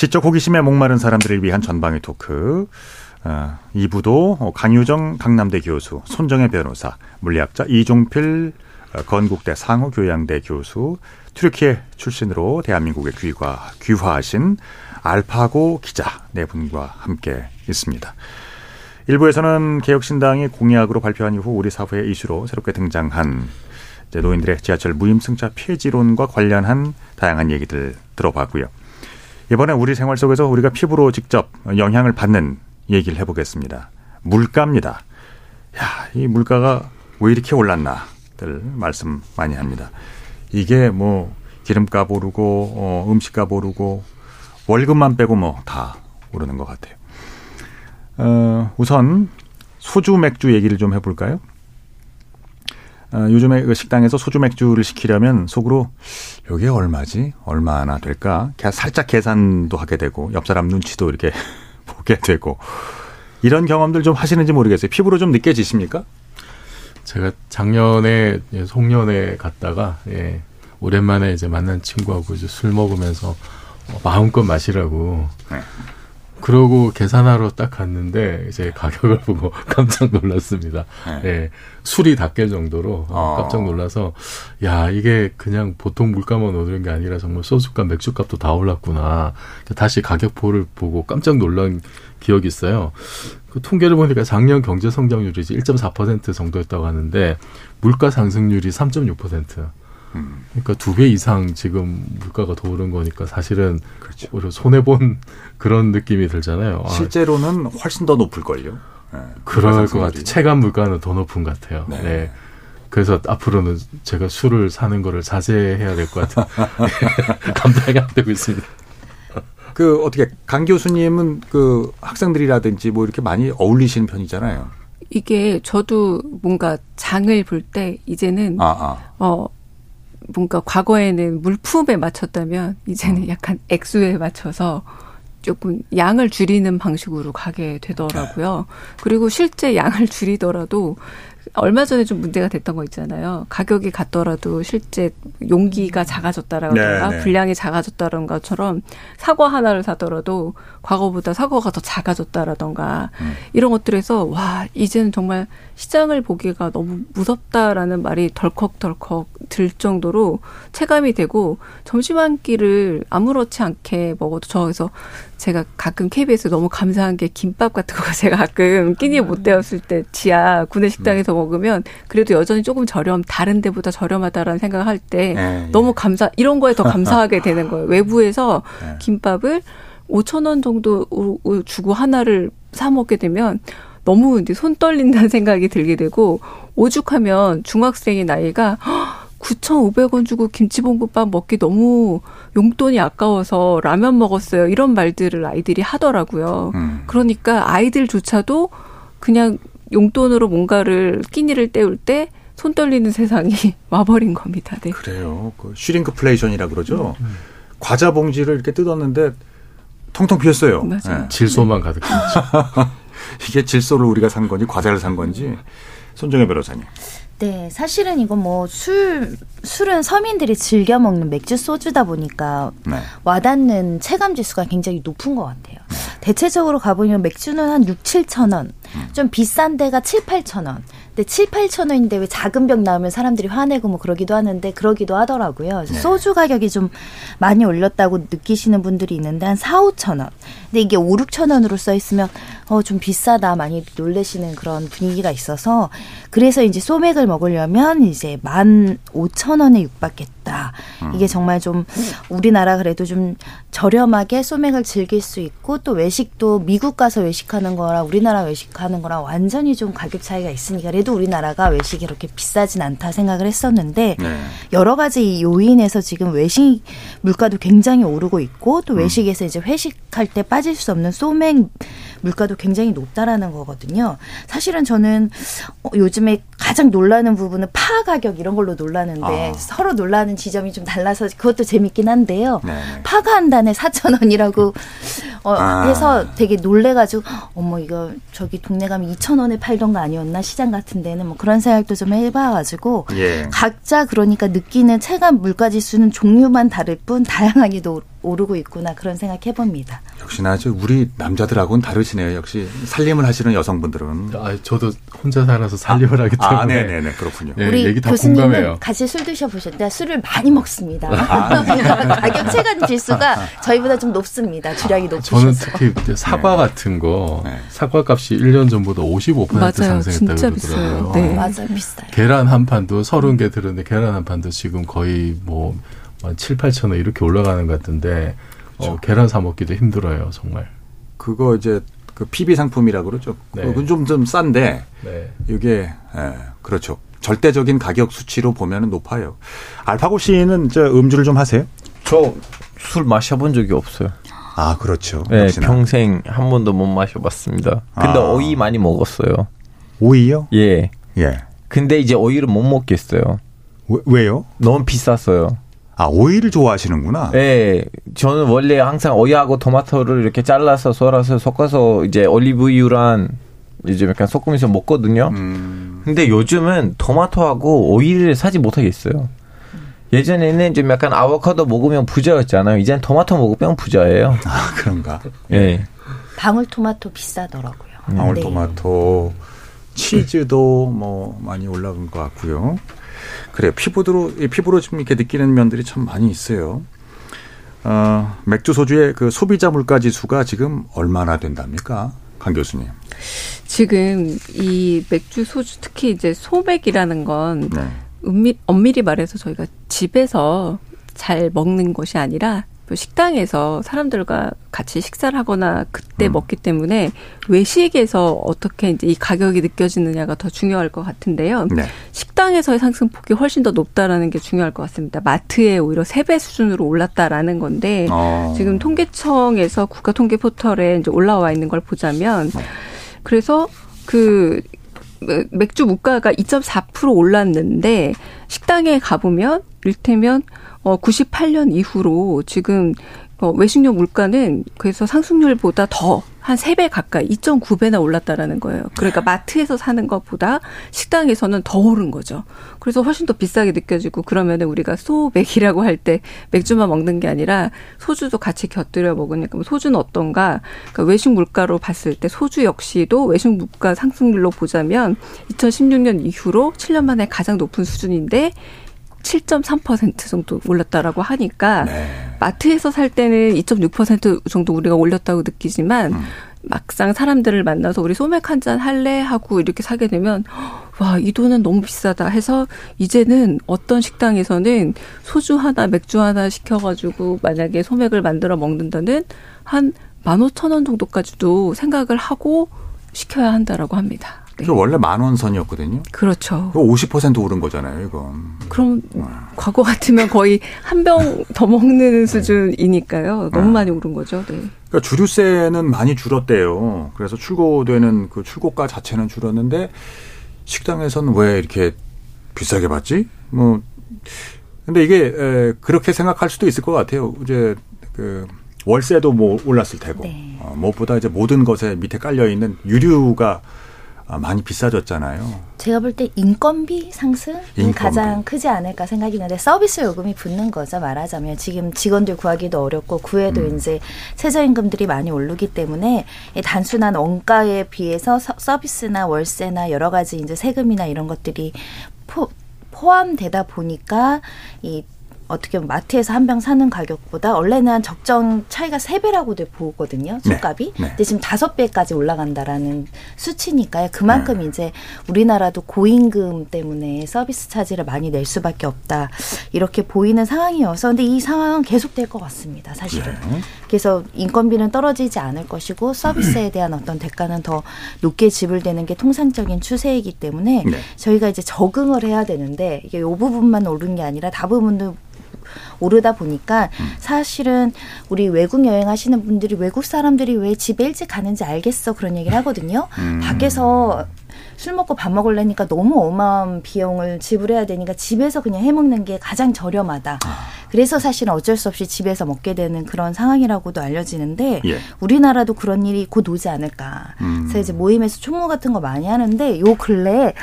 지적 호기심에 목마른 사람들을 위한 전방위 토크. 어, 2부도 강유정 강남대 교수, 손정혜 변호사, 물리학자 이종필 어, 건국대 상호교양대 교수, 튀르키예 출신으로 대한민국에 귀화, 귀화하신 알파고 기자 네 분과 함께 있습니다. 일부에서는 개혁신당이 공약으로 발표한 이후 우리 사회의 이슈로 새롭게 등장한 노인들의 지하철 무임승차 폐지론과 관련한 다양한 얘기들 들어봤고요. 이번에 우리 생활 속에서 우리가 피부로 직접 영향을 받는 얘기를 해보겠습니다. 물가입니다. 야, 이 물가가 왜 이렇게 올랐나들 말씀 많이 합니다. 이게 뭐 기름값 오르고 어, 음식값 오르고 월급만 빼고 뭐 다 오르는 것 같아요. 어, 우선 소주 맥주 얘기를 좀 해볼까요? 어, 요즘에 그 식당에서 소주 맥주를 시키려면 속으로 여기에 얼마지? 얼마나 될까? 살짝 계산도 하게 되고 옆 사람 눈치도 이렇게 보게 되고 이런 경험들 좀 하시는지 모르겠어요. 피부로 좀 느껴지십니까? 제가 작년에 예, 송년회 갔다가 예, 오랜만에 이제 만난 친구하고 이제 술 먹으면서 마음껏 마시라고 네. 그러고 계산하러 딱 갔는데 이제 가격을 보고 깜짝 놀랐습니다. 네. 예, 술이 닦일 정도로 어. 깜짝 놀라서 야 이게 그냥 보통 물가만 오르는 게 아니라 정말 소주값, 맥주값도 다 올랐구나. 다시 가격표를 보고 깜짝 놀란 기억이 있어요. 그 통계를 보니까 작년 경제 성장률이 이제 1.4% 정도였다고 하는데 물가 상승률이 3.6%. 그러니까 두 배 이상 지금 물가가 더 오른 거니까 사실은 그렇죠. 손해 본 그런 느낌이 들잖아요. 아, 실제로는 훨씬 더 높을 걸요. 네. 그럴 것 같아요. 체감 물가는 더 높은 것 같아요. 네. 네. 그래서 앞으로는 제가 술을 사는 거를 자제해야 될 것 같아요. 감당이 안 되고 있습니다. 그 어떻게 강 교수님은 그 학생들이라든지 뭐 이렇게 많이 어울리시는 편이잖아요. 이게 저도 뭔가 장을 볼 때 이제는 아, 아. 어 뭔가 과거에는 물품에 맞췄다면 이제는 음. 약간 액수에 맞춰서 조금 양을 줄이는 방식으로 가게 되더라고요. 그리고 실제 양을 줄이더라도 얼마 전에 좀 문제가 됐던 거 있잖아요. 가격이 같더라도 실제 용기가 작아졌다라던가 네, 네. 분량이 작아졌다는 것처럼 사과 하나를 사더라도 과거보다 사과가 더 작아졌다라던가 음. 이런 것들에서 와 이제는 정말 시장을 보기가 너무 무섭다라는 말이 덜컥덜컥 들 정도로 체감이 되고 점심 한 끼를 아무렇지 않게 먹어도 저에서 제가 가끔 KBS 너무 감사한 게 김밥 같은 거 제가 가끔 끼니 못 때웠을 때 지하 구내 식당에서 먹으면 그래도 여전히 조금 저렴 다른 데보다 저렴하다라는 생각을 할때 네, 예. 너무 감사 이런 거에 더 감사하게 되는 거예요. 외부에서 네. 김밥을 5천 원 정도 주고 하나를 사 먹게 되면 너무 이제 손 떨린다는 생각이 들게 되고 오죽하면 중학생 아이가 9,500원 주고 김치볶음밥 먹기 너무 용돈이 아까워서 라면 먹었어요. 이런 말들을 아이들이 하더라고요. 음. 그러니까 아이들조차도 그냥 용돈으로 뭔가를 끼니를 때울 때 손 떨리는 세상이 와버린 겁니다. 네. 그래요. 그 shrinkflation이라 그러죠. 음. 과자 봉지를 이렇게 뜯었는데 텅텅 비었어요. 맞아요. 네. 질소만 가득했죠. 이게 질소를 우리가 산 건지 과자를 산 건지 손정혜 변호사님. 네, 사실은 이건 뭐 술, 술은 서민들이 즐겨 먹는 맥주 소주다 보니까 네. 와닿는 체감 지수가 굉장히 높은 것 같아요. 네. 대체적으로 가보면 맥주는 한 6, 7천 원, 음. 좀 비싼 데가 7, 8천 원. 근데 7, 8천 원인데 왜 작은 병 나오면 사람들이 화내고 뭐 그러기도 하는데 그러기도 하더라고요. 네. 소주 가격이 좀 많이 올렸다고 느끼시는 분들이 있는데 한 4, 5천 원. 근데 이게 5, 6천 원으로 써 있으면 어 좀 비싸다 많이 놀래시는 그런 분위기가 있어서 그래서 이제 소맥을 먹으려면 이제 만 5천 원에 육박했다. 음. 이게 정말 좀 우리나라 그래도 좀 저렴하게 소맥을 즐길 수 있고 또 외식도 미국 가서 외식하는 거랑 우리나라 외식하는 거랑 완전히 좀 가격 차이가 있으니까 그래도 우리나라가 외식이 이렇게 비싸진 않다 생각을 했었는데 네. 여러 가지 요인에서 지금 외식 물가도 굉장히 오르고 있고 또 음. 외식에서 이제 회식할 때 빠질 수 없는 소맥 물가도 굉장히 높다라는 거거든요. 사실은 저는 어, 요즘에 가장 놀라는 부분은 파 가격 이런 걸로 놀라는데 아. 서로 놀라는 지점이 좀 달라서 그것도 재밌긴 한데요. 네, 네. 파가 한 단에 4천 원이라고 어, 아. 해서 되게 놀래가지고 어머 이거 저기 동네 가면 2천 원에 팔던 거 아니었나 시장 같은 데는 뭐 그런 생각도 좀 해봐가지고 예. 각자 그러니까 느끼는 체감 물가지수는 종류만 다를 뿐 다양하게 도 오르고 있구나 그런 생각 해봅니다. 역시나 저 우리 남자들하고는 다르시네요. 역시 살림을 하시는 여성분들은. 아, 저도 혼자 살아서 살림을 아, 하기 때문에. 아, 네네네 그렇군요. 네, 우리 얘기 다 교수님은 공감해요. 같이 술 드셔보셨다. 술을 많이 먹습니다. 아, 네. 가격 체감 지수가 저희보다 좀 높습니다. 주량이 아, 높으셔서. 저는 특히 사과 네. 같은 거 네. 사과 값이 1년 전보다 55% 맞아요. 상승했다고 그러더라고요. 네. 맞아요. 비싸요. 계란 한 판도 30개 들었는데 계란 한 판도 지금 거의 뭐 한 7, 8천 원 이렇게 올라가는 것 같은데 어, 그렇죠. 계란 사 먹기도 힘들어요, 정말. 그거 이제 그 PB 상품이라 고 그러죠. 네. 그건 좀 좀 싼데 네. 이게 예, 그렇죠. 절대적인 가격 수치로 보면 높아요. 알파고 씨는 저 음주를 좀 하세요? 저 술 마셔본 적이 없어요. 아 그렇죠. 네, 역시나. 평생 한 번도 못 마셔봤습니다. 근데 아. 오이 많이 먹었어요. 오이요? 예. 예. 근데 이제 오이를 못 먹겠어요. 왜, 요 너무 비쌌어요. 아, 오이를 좋아하시는구나. 네. 저는 원래 항상 오이하고 토마토를 이렇게 잘라서 썰어서 섞어서 이제 올리브유랑 이제 약간 섞으면서 먹거든요. 음. 근데 요즘은 토마토하고 오이를 사지 못하겠어요. 예전에는 좀 약간 아보카도 먹으면 부자였잖아요. 이제는 토마토 먹으면 부자예요. 아, 그런가? 예. 네. 방울토마토 비싸더라고요. 방울토마토, 네. 치즈도 뭐 많이 올라간 것 같고요. 그래요. 피부로 피부로 좀 이렇게 느끼는 면들이 참 많이 있어요. 어, 맥주 소주의 그 소비자 물가 지수가 지금 얼마나 된답니까, 강 교수님? 지금 이 맥주 소주 특히 이제 소맥이라는 건 네. 은밀, 엄밀히 말해서 저희가 집에서 잘 먹는 것이 아니라 식당에서 사람들과 같이 식사를 하거나 그때 음. 먹기 때문에 외식에서 어떻게 이제 이 가격이 느껴지느냐가 더 중요할 것 같은데요. 네. 식당에서의 상승폭이 훨씬 더 높다라는 게 중요할 것 같습니다. 마트에 오히려 세 배 수준으로 올랐다라는 건데 어. 지금 통계청에서 국가 통계 포털에 이제 올라와 있는 걸 보자면 네. 그래서 그 맥주 물가가 2.4% 올랐는데 식당에 가보면 일테면 어 98년 이후로 지금 어 외식료 물가는 그래서 상승률보다 더 한 3배 가까이 2.9배나 올랐다라는 거예요. 그러니까 마트에서 사는 것보다 식당에서는 더 오른 거죠. 그래서 훨씬 더 비싸게 느껴지고 그러면은 우리가 소맥이라고 할 때 맥주만 먹는 게 아니라 소주도 같이 곁들여 먹으니까 뭐 소주는 어떤가? 그러니까 외식 물가로 봤을 때 소주 역시도 외식 물가 상승률로 보자면 2016년 이후로 7년 만에 가장 높은 수준인데 7.3% 정도 올랐다라고 하니까 네. 마트에서 살 때는 2.6% 정도 우리가 올렸다고 느끼지만 음. 막상 사람들을 만나서 우리 소맥 한 잔 할래 하고 이렇게 사게 되면 와 이 돈은 너무 비싸다 해서 이제는 어떤 식당에서는 소주 하나 맥주 하나 시켜가지고 만약에 소맥을 만들어 먹는다는 한만 오천 원 정도까지도 생각을 하고 시켜야 한다라고 합니다. 네. 원래 만 원 선이었거든요. 그렇죠. 50% 오른 거잖아요, 이건. 그럼 와. 과거 같으면 거의 한 병 더 먹는 수준이니까요. 너무 아. 많이 오른 거죠. 네. 그러니까 주류세는 많이 줄었대요. 그래서 출고되는 그 출고가 자체는 줄었는데 식당에서는 왜 이렇게 비싸게 받지? 뭐 근데 이게 에, 그렇게 생각할 수도 있을 것 같아요. 이제 그 월세도 뭐 올랐을 테고 네. 어, 무엇보다 이제 모든 것에 밑에 깔려 있는 유류가 아, 많이 비싸졌잖아요. 제가 볼 때 인건비 상승이 인건비. 가장 크지 않을까 생각이 드는데 서비스 요금이 붙는 거죠 말하자면 지금 직원들 구하기도 어렵고 구해도 음. 이제 최저임금들이 많이 오르기 때문에 단순한 원가에 비해서 서비스나 월세나 여러 가지 이제 세금이나 이런 것들이 포, 포함되다 보니까 이 어떻게 보면 마트에서 한 병 사는 가격보다 원래는 적정 차이가 세배라고도 보거든요. 네. 술값이. 네. 네. 근데 지금 다섯 배까지 올라간다라는 수치니까요. 그만큼 네. 이제 우리나라도 고임금 때문에 서비스 차지를 많이 낼 수밖에 없다. 이렇게 보이는 상황이어서 근데 이 상황은 계속될 것 같습니다. 사실은. 네. 그래서 인건비는 떨어지지 않을 것이고 서비스에 대한 어떤 대가는 더 높게 지불되는 게 통상적인 추세이기 때문에 네. 저희가 이제 적응을 해야 되는데 이게 요 부분만 오른 게 아니라 다 부분도 오르다 보니까 음. 사실은 우리 외국 여행하시는 분들이 외국 사람들이 왜 집에 일찍 가는지 알겠어 그런 얘기를 하거든요. 음. 밖에서 술 먹고 밥 먹으려니까 너무 어마어마한 비용을 지불해야 되니까 집에서 그냥 해 먹는 게 가장 저렴하다. 아. 그래서 사실은 어쩔 수 없이 집에서 먹게 되는 그런 상황이라고도 알려지는데 예. 우리나라도 그런 일이 곧 오지 않을까. 음. 그래서 이제 모임에서 총무 같은 거 많이 하는데 요 근래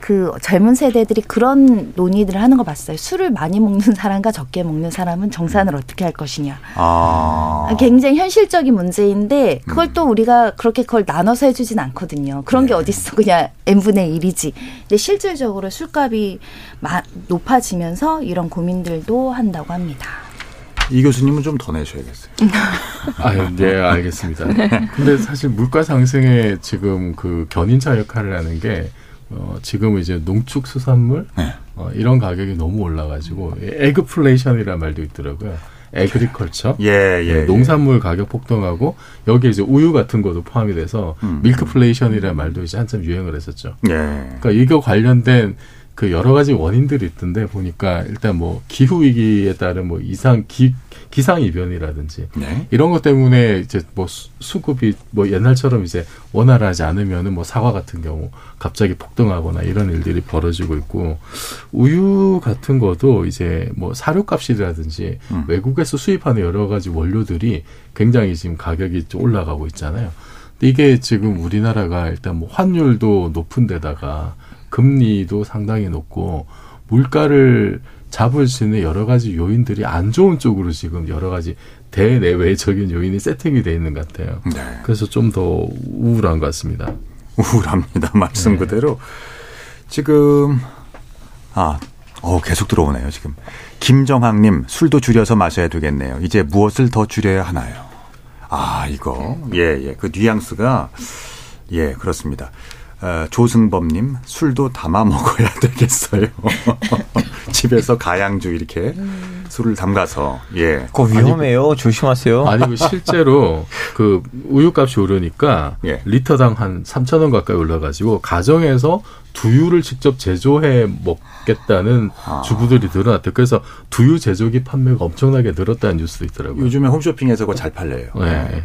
그 젊은 세대들이 그런 논의들을 하는 거 봤어요. 술을 많이 먹는 사람과 적게 먹는 사람은 정산을 어떻게 할 것이냐. 아. 굉장히 현실적인 문제인데 그걸 음. 또 우리가 그렇게 그걸 나눠서 해주진 않거든요. 그런 네. 게 어딨어. 그냥 n분의 1이지. 근데 실질적으로 술값이 높아지면서 이런 고민들도 한다고 합니다. 이 교수님은 좀 더 내셔야겠어요. 아, 네, 알겠습니다. 근데 사실 물가 상승에 지금 그 견인차 역할을 하는 게 어, 지금 이제 농축수산물 네. 어, 이런 가격이 너무 올라가지고 agflation이라는 말도 있더라고요. agriculture, 예, 예, 네, 농산물 예. 가격 폭등하고 여기에 이제 우유 같은 것도 포함이 돼서 음. milkflation이라는 말도 이제 한참 유행을 했었죠. 예. 그러니까 이거 관련된 그 여러 가지 원인들이 있던데 보니까 일단 뭐 기후 위기에 따른 뭐 이상 기 기상 이변이라든지 네. 이런 것 때문에 이제 뭐 수급이 뭐 옛날처럼 이제 원활하지 않으면은 뭐 사과 같은 경우 갑자기 폭등하거나 이런 일들이 벌어지고 있고 우유 같은 것도 이제 뭐 사료값이라든지 음. 외국에서 수입하는 여러 가지 원료들이 굉장히 지금 가격이 좀 올라가고 있잖아요. 근데 이게 지금 우리나라가 일단 뭐 환율도 높은 데다가 금리도 상당히 높고 물가를 잡을 수 있는 여러 가지 요인들이 안 좋은 쪽으로 지금 여러 가지 대내외적인 요인이 세팅이 돼 있는 것 같아요. 네. 그래서 좀 더 우울한 것 같습니다. 우울합니다. 말씀 네. 그대로. 지금, 아, 어, 계속 들어오네요, 지금. 김정학님, 술도 줄여서 마셔야 되겠네요. 이제 무엇을 더 줄여야 하나요? 아, 이거. 예, 예. 그 뉘앙스가, 예, 그렇습니다. 어, 조승범님 술도 담아 먹어야 되겠어요. 집에서 가양주 이렇게 음. 술을 담가서 예. 그거 위험해요. 아니, 조심하세요. 아니고 실제로 그 우유값이 오르니까 예. 리터당 한 3천 원 가까이 올라가지고 가정에서 두유를 직접 제조해 먹겠다는 아. 주부들이 늘어났대요. 그래서 두유 제조기 판매가 엄청나게 늘었다는 뉴스도 있더라고요. 요즘에 홈쇼핑에서 그거 잘 팔려요. 네. 네.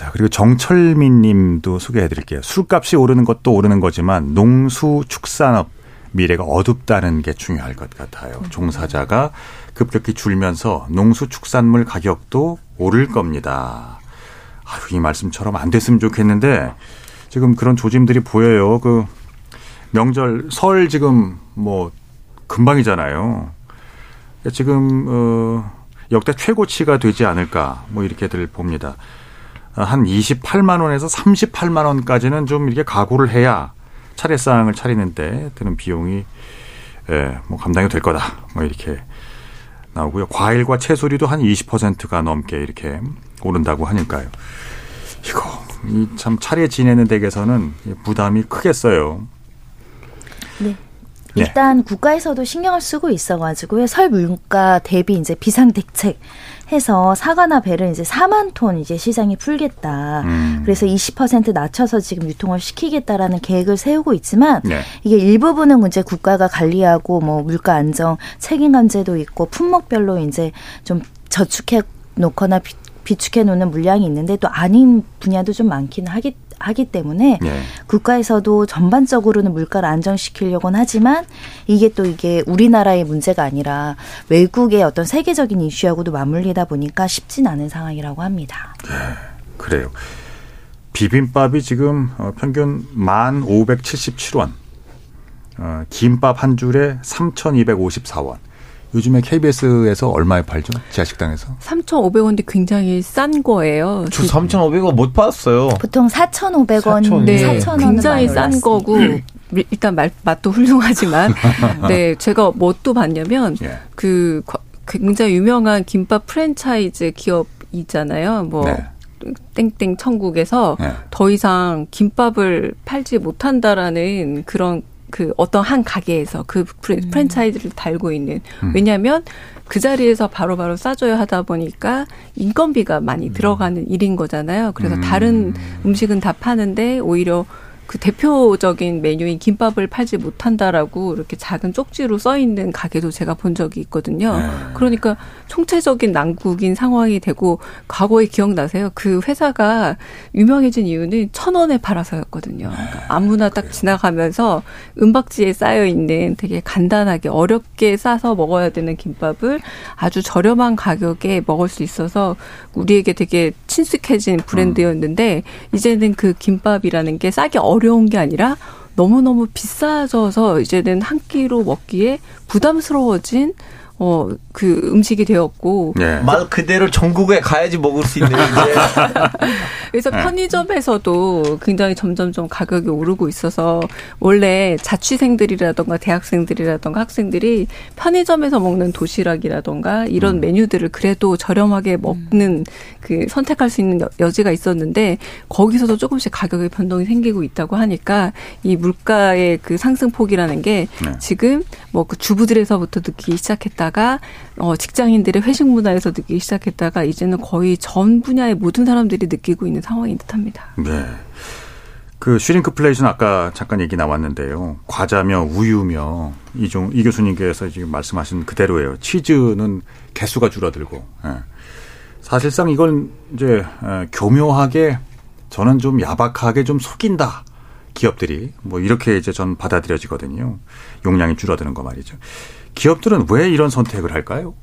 자, 그리고 정철민 님도 소개해 드릴게요. 술값이 오르는 것도 오르는 거지만 농수 축산업 미래가 어둡다는 게 중요할 것 같아요. 종사자가 급격히 줄면서 농수 축산물 가격도 오를 겁니다. 아유, 이 말씀처럼 안 됐으면 좋겠는데 지금 그런 조짐들이 보여요. 그 명절 설 지금 뭐 금방이잖아요. 지금 어 역대 최고치가 되지 않을까 뭐 이렇게들 봅니다. 한 28만 원에서 38만 원까지는 좀 이렇게 각오를 해야 차례상을 차리는데 드는 비용이 예, 뭐 감당이 될 거다. 뭐 이렇게 나오고요. 과일과 채소류도 한 20%가 넘게 이렇게 오른다고 하니까요. 이거 참 차례 지내는 댁에서는 부담이 크겠어요. 네. 네. 일단 네. 국가에서도 신경을 쓰고 있어가지고요. 설 물가 대비 이제 비상 대책 해서 사과나 배를 이제 4만 톤 이제 시장에 풀겠다. 음. 그래서 20% 낮춰서 지금 유통을 시키겠다라는 계획을 세우고 있지만 네. 이게 일부분은 이제 국가가 관리하고 뭐 물가 안정 책임감제도 있고 품목별로 이제 좀 저축해 놓거나 비축해 놓는 물량이 있는데 또 아닌 분야도 좀 많기는 하기 하기 때문에 네. 국가에서도 전반적으로는 물가를 안정시키려고는 하지만 이게 또 이게 우리나라의 문제가 아니라 외국의 어떤 세계적인 이슈하고도 맞물리다 보니까 쉽진 않은 상황이라고 합니다. 네, 그래요. 비빔밥이 지금 어, 평균 만 오백칠십칠 원 어, 김밥 한 줄에 삼천이백오십사 원 요즘에 KBS에서 얼마에 팔죠? 지하식당에서? 3,500원인데 굉장히 싼 거예요. 저 3,500원 못 받았어요. 보통 4,500원, 네, 4,000원 굉장히 싼 거고 일단 말, 맛도 훌륭하지만 네, 제가 뭐 또 봤냐면 예. 그 굉장히 유명한 김밥 프랜차이즈 기업 있잖아요. 뭐 네. 땡땡 천국에서 네. 더 이상 김밥을 팔지 못한다라는 그런 그 어떤 한 가게에서 그 음. 프랜차이즈를 달고 있는 음. 왜냐하면 그 자리에서 바로바로 바로 싸줘야 하다 보니까 인건비가 많이 음. 들어가는 일인 거잖아요. 그래서 음. 다른 음식은 다 파는데 오히려 그 대표적인 메뉴인 김밥을 팔지 못한다라고 이렇게 작은 쪽지로 써 있는 가게도 제가 본 적이 있거든요. 네. 그러니까 총체적인 난국인 상황이 되고 과거에 기억나세요? 그 회사가 유명해진 이유는 천 원에 팔아서였거든요. 그러니까 네. 아무나 딱 지나가면서 은박지에 쌓여 있는 되게 간단하게 어렵게 싸서 먹어야 되는 김밥을 아주 저렴한 가격에 먹을 수 있어서 우리에게 되게 친숙해진 브랜드였는데 이제는 그 김밥이라는 게 싸기 어려 어려운 게 아니라 너무너무 비싸져서 이제는 한 끼로 먹기에 부담스러워진 어, 그 음식이 되었고. 네. 말 그대로 전국에 가야지 먹을 수 있는 이제. 그래서 네. 편의점에서도 굉장히 점점 점 가격이 오르고 있어서 원래 자취생들이라던가 대학생들이라던가 학생들이 편의점에서 먹는 도시락이라던가 이런 음. 메뉴들을 그래도 저렴하게 먹는 그 선택할 수 있는 여지가 있었는데 거기서도 조금씩 가격의 변동이 생기고 있다고 하니까 이 물가의 그 상승폭이라는 게 네. 지금 뭐 그 주부들에서부터 느끼기 시작했다. 있다가 어, 직장인들의 회식 문화에서 느끼기 시작했다가 이제는 거의 전 분야의 모든 사람들이 느끼고 있는 상황인 듯합니다. 네. 그 shrinkflation 아까 잠깐 얘기 나왔는데요. 과자며 우유며 이종 이 교수님께서 지금 말씀하신 그대로예요. 치즈는 개수가 줄어들고. 예. 사실상 이건 이제 예, 교묘하게 저는 좀 야박하게 좀 속인다. 기업들이 뭐 이렇게 이제 전 받아들여지거든요. 용량이 줄어드는 거 말이죠. 기업들은 왜 이런 선택을 할까요?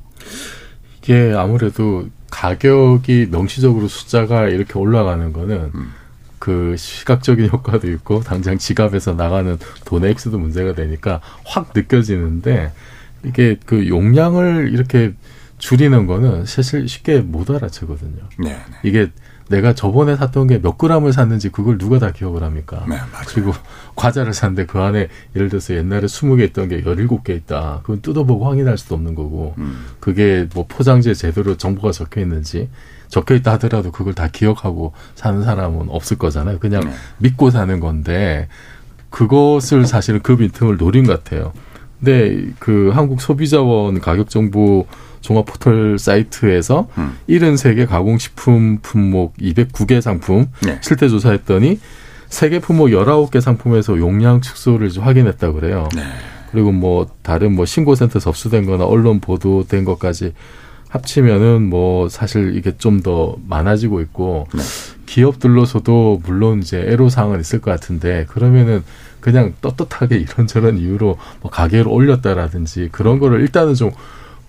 이게 아무래도 가격이 명시적으로 숫자가 이렇게 올라가는 거는 음. 그 시각적인 효과도 있고 당장 지갑에서 나가는 돈의 액수도 문제가 되니까 확 느껴지는데 이게 그 용량을 이렇게 줄이는 거는 사실 쉽게 못 알아채거든요. 네, 네. 이게 내가 저번에 샀던 게 몇 그램을 샀는지 그걸 누가 다 기억을 합니까? 네, 그리고 과자를 샀는데 그 안에 예를 들어서 옛날에 20개 있던 게 17개 있다. 그건 뜯어보고 확인할 수도 없는 거고 음. 그게 뭐 포장지에 제대로 정보가 적혀 있는지 적혀 있다 하더라도 그걸 다 기억하고 사는 사람은 없을 거잖아요. 그냥 네. 믿고 사는 건데 그것을 사실은 그 빈틈을 노린 것 같아요. 근데 그 한국 소비자원 가격 정보 종합 포털 사이트에서 음. 73개 가공식품 품목 209개 상품 네. 실태 조사했더니 세계 품목 19개 상품에서 용량 축소를 확인했다 그래요. 네. 그리고 뭐 다른 뭐 신고센터 접수된 거나 언론 보도된 것까지 합치면은 뭐 사실 이게 좀 더 많아지고 있고 네. 기업들로서도 물론 이제 애로사항은 있을 것 같은데 그러면은 그냥 떳떳하게 이런저런 이유로 뭐 가격을 올렸다라든지 그런 거를 일단은 좀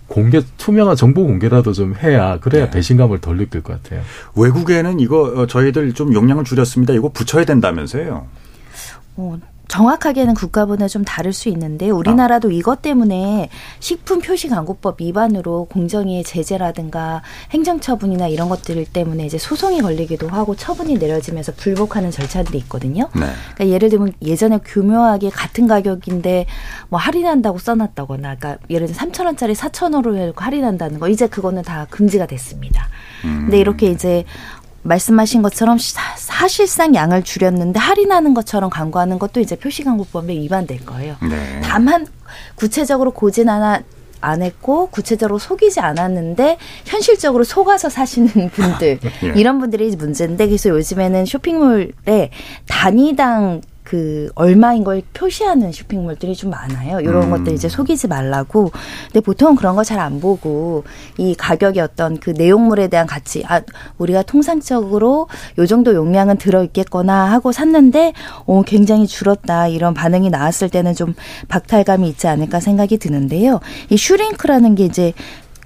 공개 투명한 정보 공개라도 좀 해야 그래야 네. 배신감을 덜 느낄 것 같아요. 외국에는 이거 어, 저희들 좀 용량을 줄였습니다. 이거 붙여야 된다면서요. 어, 정확하게는 국가분야 좀 다를 수 있는데 우리나라도 아. 이것 때문에 식품 표시 광고법 위반으로 공정위의 제재라든가 행정처분이나 이런 것들 때문에 이제 소송이 걸리기도 하고 처분이 내려지면서 불복하는 절차들이 있거든요. 네. 그러니까 예를 들면 예전에 교묘하게 같은 가격인데 뭐 할인한다고 써놨다거나, 그러니까 예를 들면 3천 원짜리 4천 원으로 할인한다는 거 이제 그거는 다 금지가 됐습니다. 음. 근데 이렇게 이제 말씀하신 것처럼 사실상 양을 줄였는데 할인하는 것처럼 광고하는 것도 이제 표시광고법에 위반될 거예요. 네. 다만 구체적으로 고진 하나 안 했고 구체적으로 속이지 않았는데 현실적으로 속아서 사시는 분들 예. 이런 분들이 문제인데 그래서 요즘에는 쇼핑몰에 단위당 그 얼마인 걸 표시하는 쇼핑몰들이 좀 많아요. 이런 음. 것들 이제 속이지 말라고. 근데 보통 그런 거 잘 안 보고 이 가격의 어떤 그 내용물에 대한 가치, 아 우리가 통상적으로 요 정도 용량은 들어 있겠거나 하고 샀는데 어 굉장히 줄었다 이런 반응이 나왔을 때는 좀 박탈감이 있지 않을까 생각이 드는데요. 이 슈링크라는 게 이제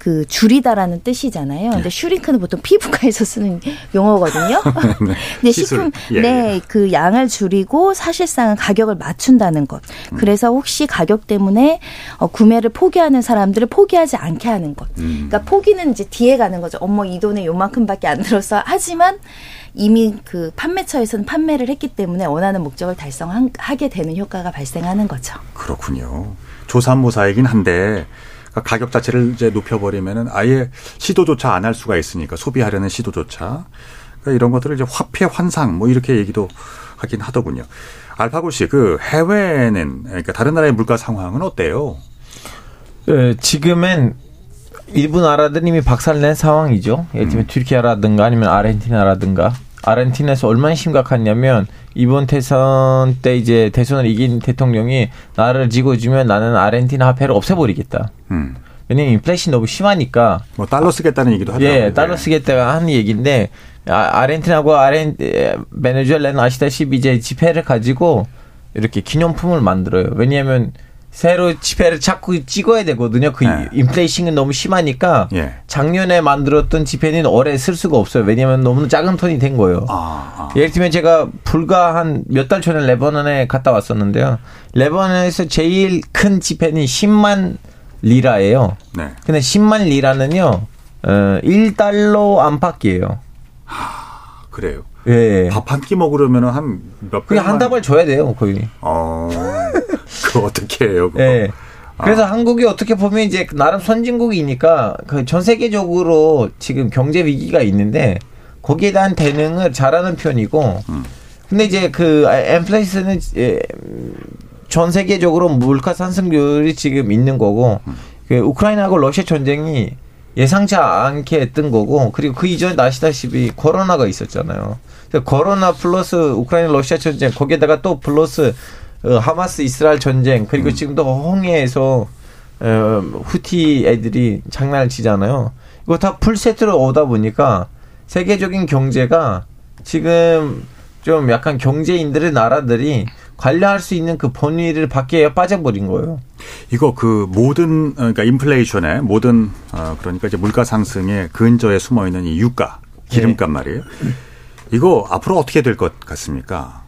그 줄이다라는 뜻이잖아요. 근데 네. 슈링크는 보통 피부과에서 쓰는 용어거든요. 네. 근데 식품 예, 네, 예. 그 양을 줄이고 사실상은 가격을 맞춘다는 것. 음. 그래서 혹시 가격 때문에 어, 구매를 포기하는 사람들을 포기하지 않게 하는 것. 음. 그러니까 포기는 이제 뒤에 가는 거죠. 어머 이 돈에 요만큼밖에 안 들었어. 하지만 이미 그 판매처에서는 판매를 했기 때문에 원하는 목적을 달성하게 되는 효과가 발생하는 거죠. 그렇군요. 조산모사이긴 한데 그러니까 가격 자체를 이제 높여버리면은 아예 시도조차 안 할 수가 있으니까 소비하려는 시도조차 그러니까 이런 것들을 이제 화폐 환상 뭐 이렇게 얘기도 하긴 하더군요. 알파고 씨, 그 해외는 그러니까 다른 나라의 물가 상황은 어때요? 네, 지금은 일부 나라들이 박살낸 상황이죠. 예를 들면 음. 튀르키아라든가 아니면 아르헨티나라든가 아르헨티나에서 얼마나 심각하냐면 이번 대선 때 이제 대선을 이긴 대통령이 나라를 지고 주면 나는 아르헨티나 화폐를 없애버리겠다. 음. 왜냐면 인플레이션이 너무 심하니까. 뭐 달러 쓰겠다는 얘기도 하죠. 예, 달러 쓰겠다가 하는 얘기인데 아, 르헨티나고 아르헨 베네수엘라는 아시다시피 이제 지폐를 가지고 이렇게 기념품을 만들어요. 왜냐하면 새로 지폐를 자꾸 찍어야 되거든요. 그 네. 인플레이션이 너무 심하니까 예. 작년에 만들었던 지폐는 올해 쓸 수가 없어요. 왜냐하면 너무 작은 톤이 된 거예요. 아, 아. 예를 들면 제가 불과 한 몇 달 전에 레버넌에 갔다 왔었는데요. 레버넌에서 제일 큰 지폐는 10만 리라예요. 네. 근데 10만 리라는요. 어, 1달러 안팎이에요. 하, 그래요. 예. 밥 한 끼 먹으려면 한 몇? 그냥 한 다발 줘야 돼요, 거의. 어. 그 어떻게 해요? 그거? 예. 그래서 아. 한국이 어떻게 보면 이제 나름 선진국이니까 그 전 세계적으로 지금 경제 위기가 있는데 거기에 대한 대응을 잘하는 편이고 음. 근데 이제 그 엠플레이스는 전 세계적으로 물가 상승률이 지금 있는 거고 음. 그 우크라이나하고 러시아 전쟁이 예상치 않게 뜬 거고 그리고 그 이전에 아시다시피 코로나가 있었잖아요. 코로나 플러스 우크라이나 러시아 전쟁 거기에다가 또 플러스 어, 하마스 이스라엘 전쟁 그리고 음. 지금도 홍해에서 어, 후티 애들이 장난을 치잖아요. 이거 다 풀 세트로 오다 보니까 세계적인 경제가 지금 좀 약간 경제인들의 나라들이 관리할 수 있는 그 범위를 밖에 빠져버린 거예요. 이거 그 모든 그러니까 인플레이션의 모든 어 그러니까 이제 물가 상승의 근저에 숨어 있는 이 유가 기름값 네. 말이에요. 이거 앞으로 어떻게 될 것 같습니까?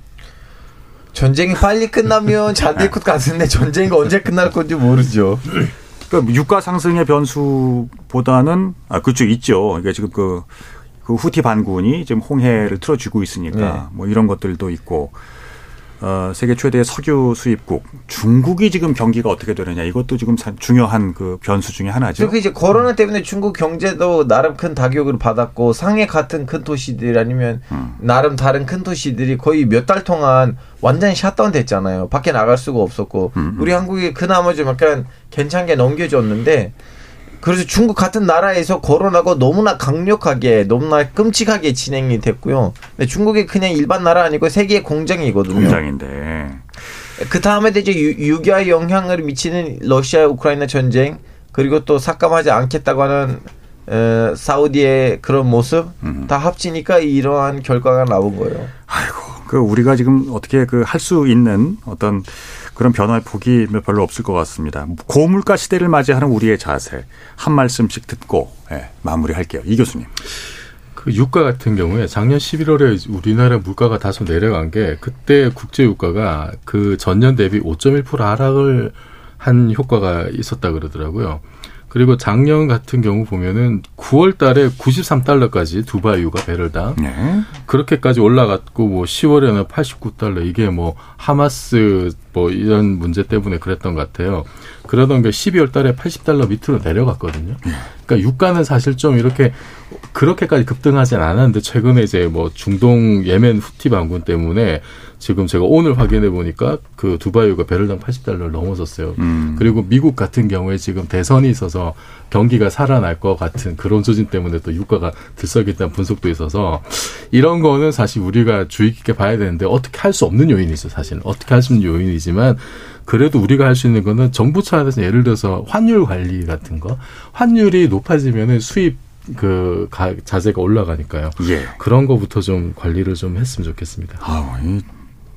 전쟁이 빨리 끝나면 잘 될 것 같은데 전쟁이 언제 끝날 건지 모르죠. 그러니까 유가 상승의 변수보다는 아 그쪽 있죠. 그러니까 지금 그, 그 후티 반군이 지금 홍해를 틀어쥐고 있으니까 네. 뭐 이런 것들도 있고 어, 세계 최대의 석유 수입국 중국이 지금 경기가 어떻게 되느냐 이것도 지금 중요한 그 변수 중의 하나죠. 그 이제 코로나 때문에 중국 경제도 나름 큰 타격을 받았고 상해 같은 큰 도시들 아니면 음. 나름 다른 큰 도시들이 거의 몇 달 동안 완전히 샷다운 됐잖아요. 밖에 나갈 수가 없었고 음. 음. 우리 한국이 그나마 좀 약간 괜찮게 넘겨줬는데 그래서 중국 같은 나라에서 코로나가 너무나 강력하게 너무나 끔찍하게 진행이 됐고요. 근데 중국이 그냥 일반 나라 아니고 세계 공장이거든요. 공장인데. 그 다음에 이제 유기와 영향을 미치는 러시아 우크라이나 전쟁 그리고 또 삭감하지 않겠다고 하는 에, 사우디의 그런 모습 음. 다 합치니까 이러한 결과가 나온 거예요. 아이고, 그 우리가 지금 어떻게 그 할 수 있는 어떤 그런 변화의 폭이 별로 없을 것 같습니다. 고물가 시대를 맞이하는 우리의 자세 한 말씀씩 듣고 예, 마무리할게요. 이 교수님. 그 유가 같은 경우에 작년 11월에 우리나라 물가가 다소 내려간 게 그때 국제 유가가 그 전년 대비 5.1% 하락을 한 효과가 있었다 그러더라고요. 그리고 작년 같은 경우 보면은 9월 달에 93달러까지 두바이유가 배럴당 네. 그렇게까지 올라갔고 뭐 10월에는 89달러 이게 뭐 하마스 뭐 이런 문제 때문에 그랬던 것 같아요. 그러던 게 12월 달에 80달러 밑으로 내려갔거든요. 네. 그러니까 유가는 사실 좀 이렇게 그렇게까지 급등하진 않았는데 최근에 이제 뭐 중동 예멘 후티 반군 때문에 지금 제가 오늘 확인해 보니까 그 두바이유가 배럴당 80달러를 넘어섰어요. 음. 그리고 미국 같은 경우에 지금 대선이 있어서 경기가 살아날 것 같은 그런 조짐 때문에 또 유가가 들썩였다는 분석도 있어서 이런 거는 사실 우리가 주의 깊게 봐야 되는데 어떻게 할 수 없는 요인이죠, 사실은. 어떻게 할수 있는 요인이지만 그래도 우리가 할 수 있는 거는 정부 차원에서 예를 들어서 환율 관리 같은 거 환율이 높아지면은 수입 그 가, 자재가 올라가니까요. 예. 그런 거부터 좀 관리를 좀 했으면 좋겠습니다. 아,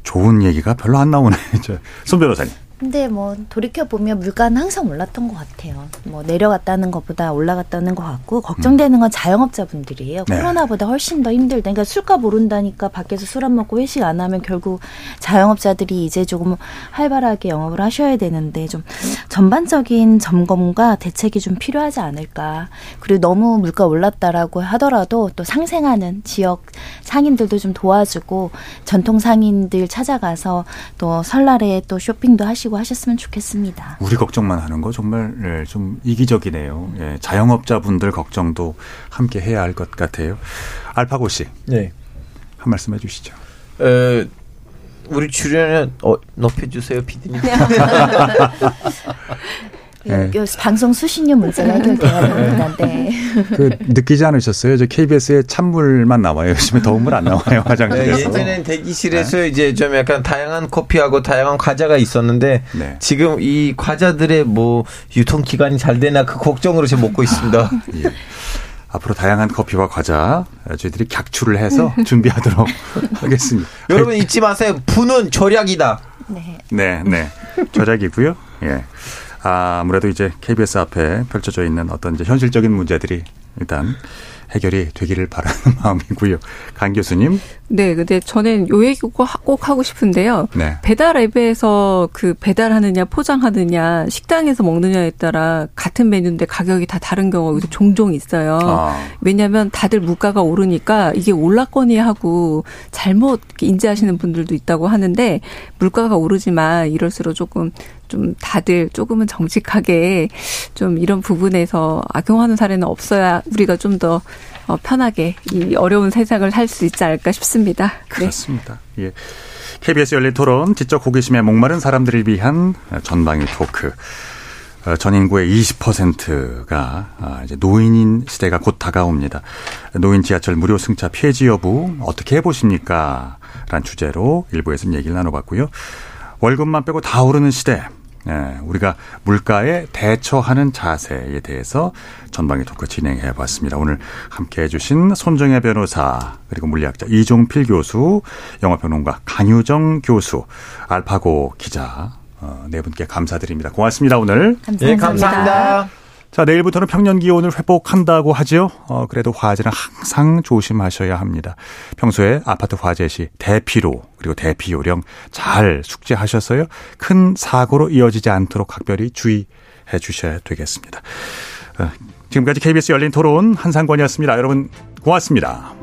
좋은 얘기가 별로 안 나오네. 손 변호사님. 근데 뭐 돌이켜 보면 물가는 항상 올랐던 것 같아요. 뭐 내려갔다는 것보다 올라갔다는 것 같고 걱정되는 건 자영업자분들이에요. 네. 코로나보다 훨씬 더 힘들다. 그러니까 술값 오른다니까 밖에서 술 안 먹고 회식 안 하면 결국 자영업자들이 이제 조금 활발하게 영업을 하셔야 되는데 좀 전반적인 점검과 대책이 좀 필요하지 않을까. 그리고 너무 물가 올랐다라고 하더라도 또 상생하는 지역 상인들도 좀 도와주고 전통 상인들 찾아가서 또 설날에 또 쇼핑도 하시고 하시고 하셨으면 좋겠습니다. 우리 걱정만 하는 거 정말 예, 좀 이기적이네요. 예, 자영업자분들 걱정도 함께 해야 할 것 같아요. 알파고 씨. 네. 한 말씀 해 주시죠. 에, 우리 출연을 어, 높여주세요, 피디님. 네. 방송 수신료 문제가 해결돼야 됩니다. 네. 그 느끼지 않으셨어요? 저 KBS에 찬물만 나와요. 요즘에 더운 물 안 나와요 화장실에서. 네, 예전엔 대기실에서 네. 이제 좀 약간 다양한 커피하고 다양한 과자가 있었는데 네. 지금 이 과자들의 뭐 유통 기간이 잘 되나 그 걱정으로 지금 먹고 있습니다. 예. 앞으로 다양한 커피와 과자 저희들이 객출을 해서 준비하도록 하겠습니다. 여러분 잊지 마세요. 분은 절약이다. 네. 네, 네. 절약이고요. 예. 아, 아무래도 이제 KBS 앞에 펼쳐져 있는 어떤 이제 현실적인 문제들이 일단 해결이 되기를 바라는 마음이고요. 강 교수님. 네, 근데 저는 요 얘기 꼭, 꼭 하고 싶은데요. 네. 배달 앱에서 그 배달하느냐 포장하느냐 식당에서 먹느냐에 따라 같은 메뉴인데 가격이 다 다른 경우가 종종 있어요. 아. 왜냐하면 다들 물가가 오르니까 이게 올랐거니 하고 잘못 인지하시는 분들도 있다고 하는데 물가가 오르지만 이럴수록 조금 좀 다들 조금은 정직하게 좀 이런 부분에서 악용하는 사례는 없어야 우리가 좀더 어, 편하게 이 어려운 세상을 살 수 있지 않을까 싶습니다. 네. 그렇습니다. 네. 예. KBS 열린 토론 지적 호기심에 목마른 사람들을 위한 전방위 토크. 어, 전 인구의 20%가 아, 이제 노인인 시대가 곧 다가옵니다. 노인 지하철 무료 승차 폐지 여부 어떻게 해보십니까? 라는 주제로 일부에서 얘기를 나눠봤고요. 월급만 빼고 다 오르는 시대. 예, 우리가 물가에 대처하는 자세에 대해서 전방위 토크 진행해 봤습니다. 오늘 함께 해주신 손정혜 변호사, 그리고 물리학자 이종필 교수, 영화평론가 강유정 교수, 알파고 기자, 어, 네 분께 감사드립니다. 고맙습니다, 오늘. 감사합니다. 네, 감사합니다. 자, 내일부터는 평년 기온을 회복한다고 하죠. 어, 그래도 화재는 항상 조심하셔야 합니다. 평소에 아파트 화재 시 대피로 그리고 대피 요령 잘 숙지하셔서요. 큰 사고로 이어지지 않도록 각별히 주의해 주셔야 되겠습니다. 어, 지금까지 KBS 열린 토론 한상권이었습니다. 여러분 고맙습니다.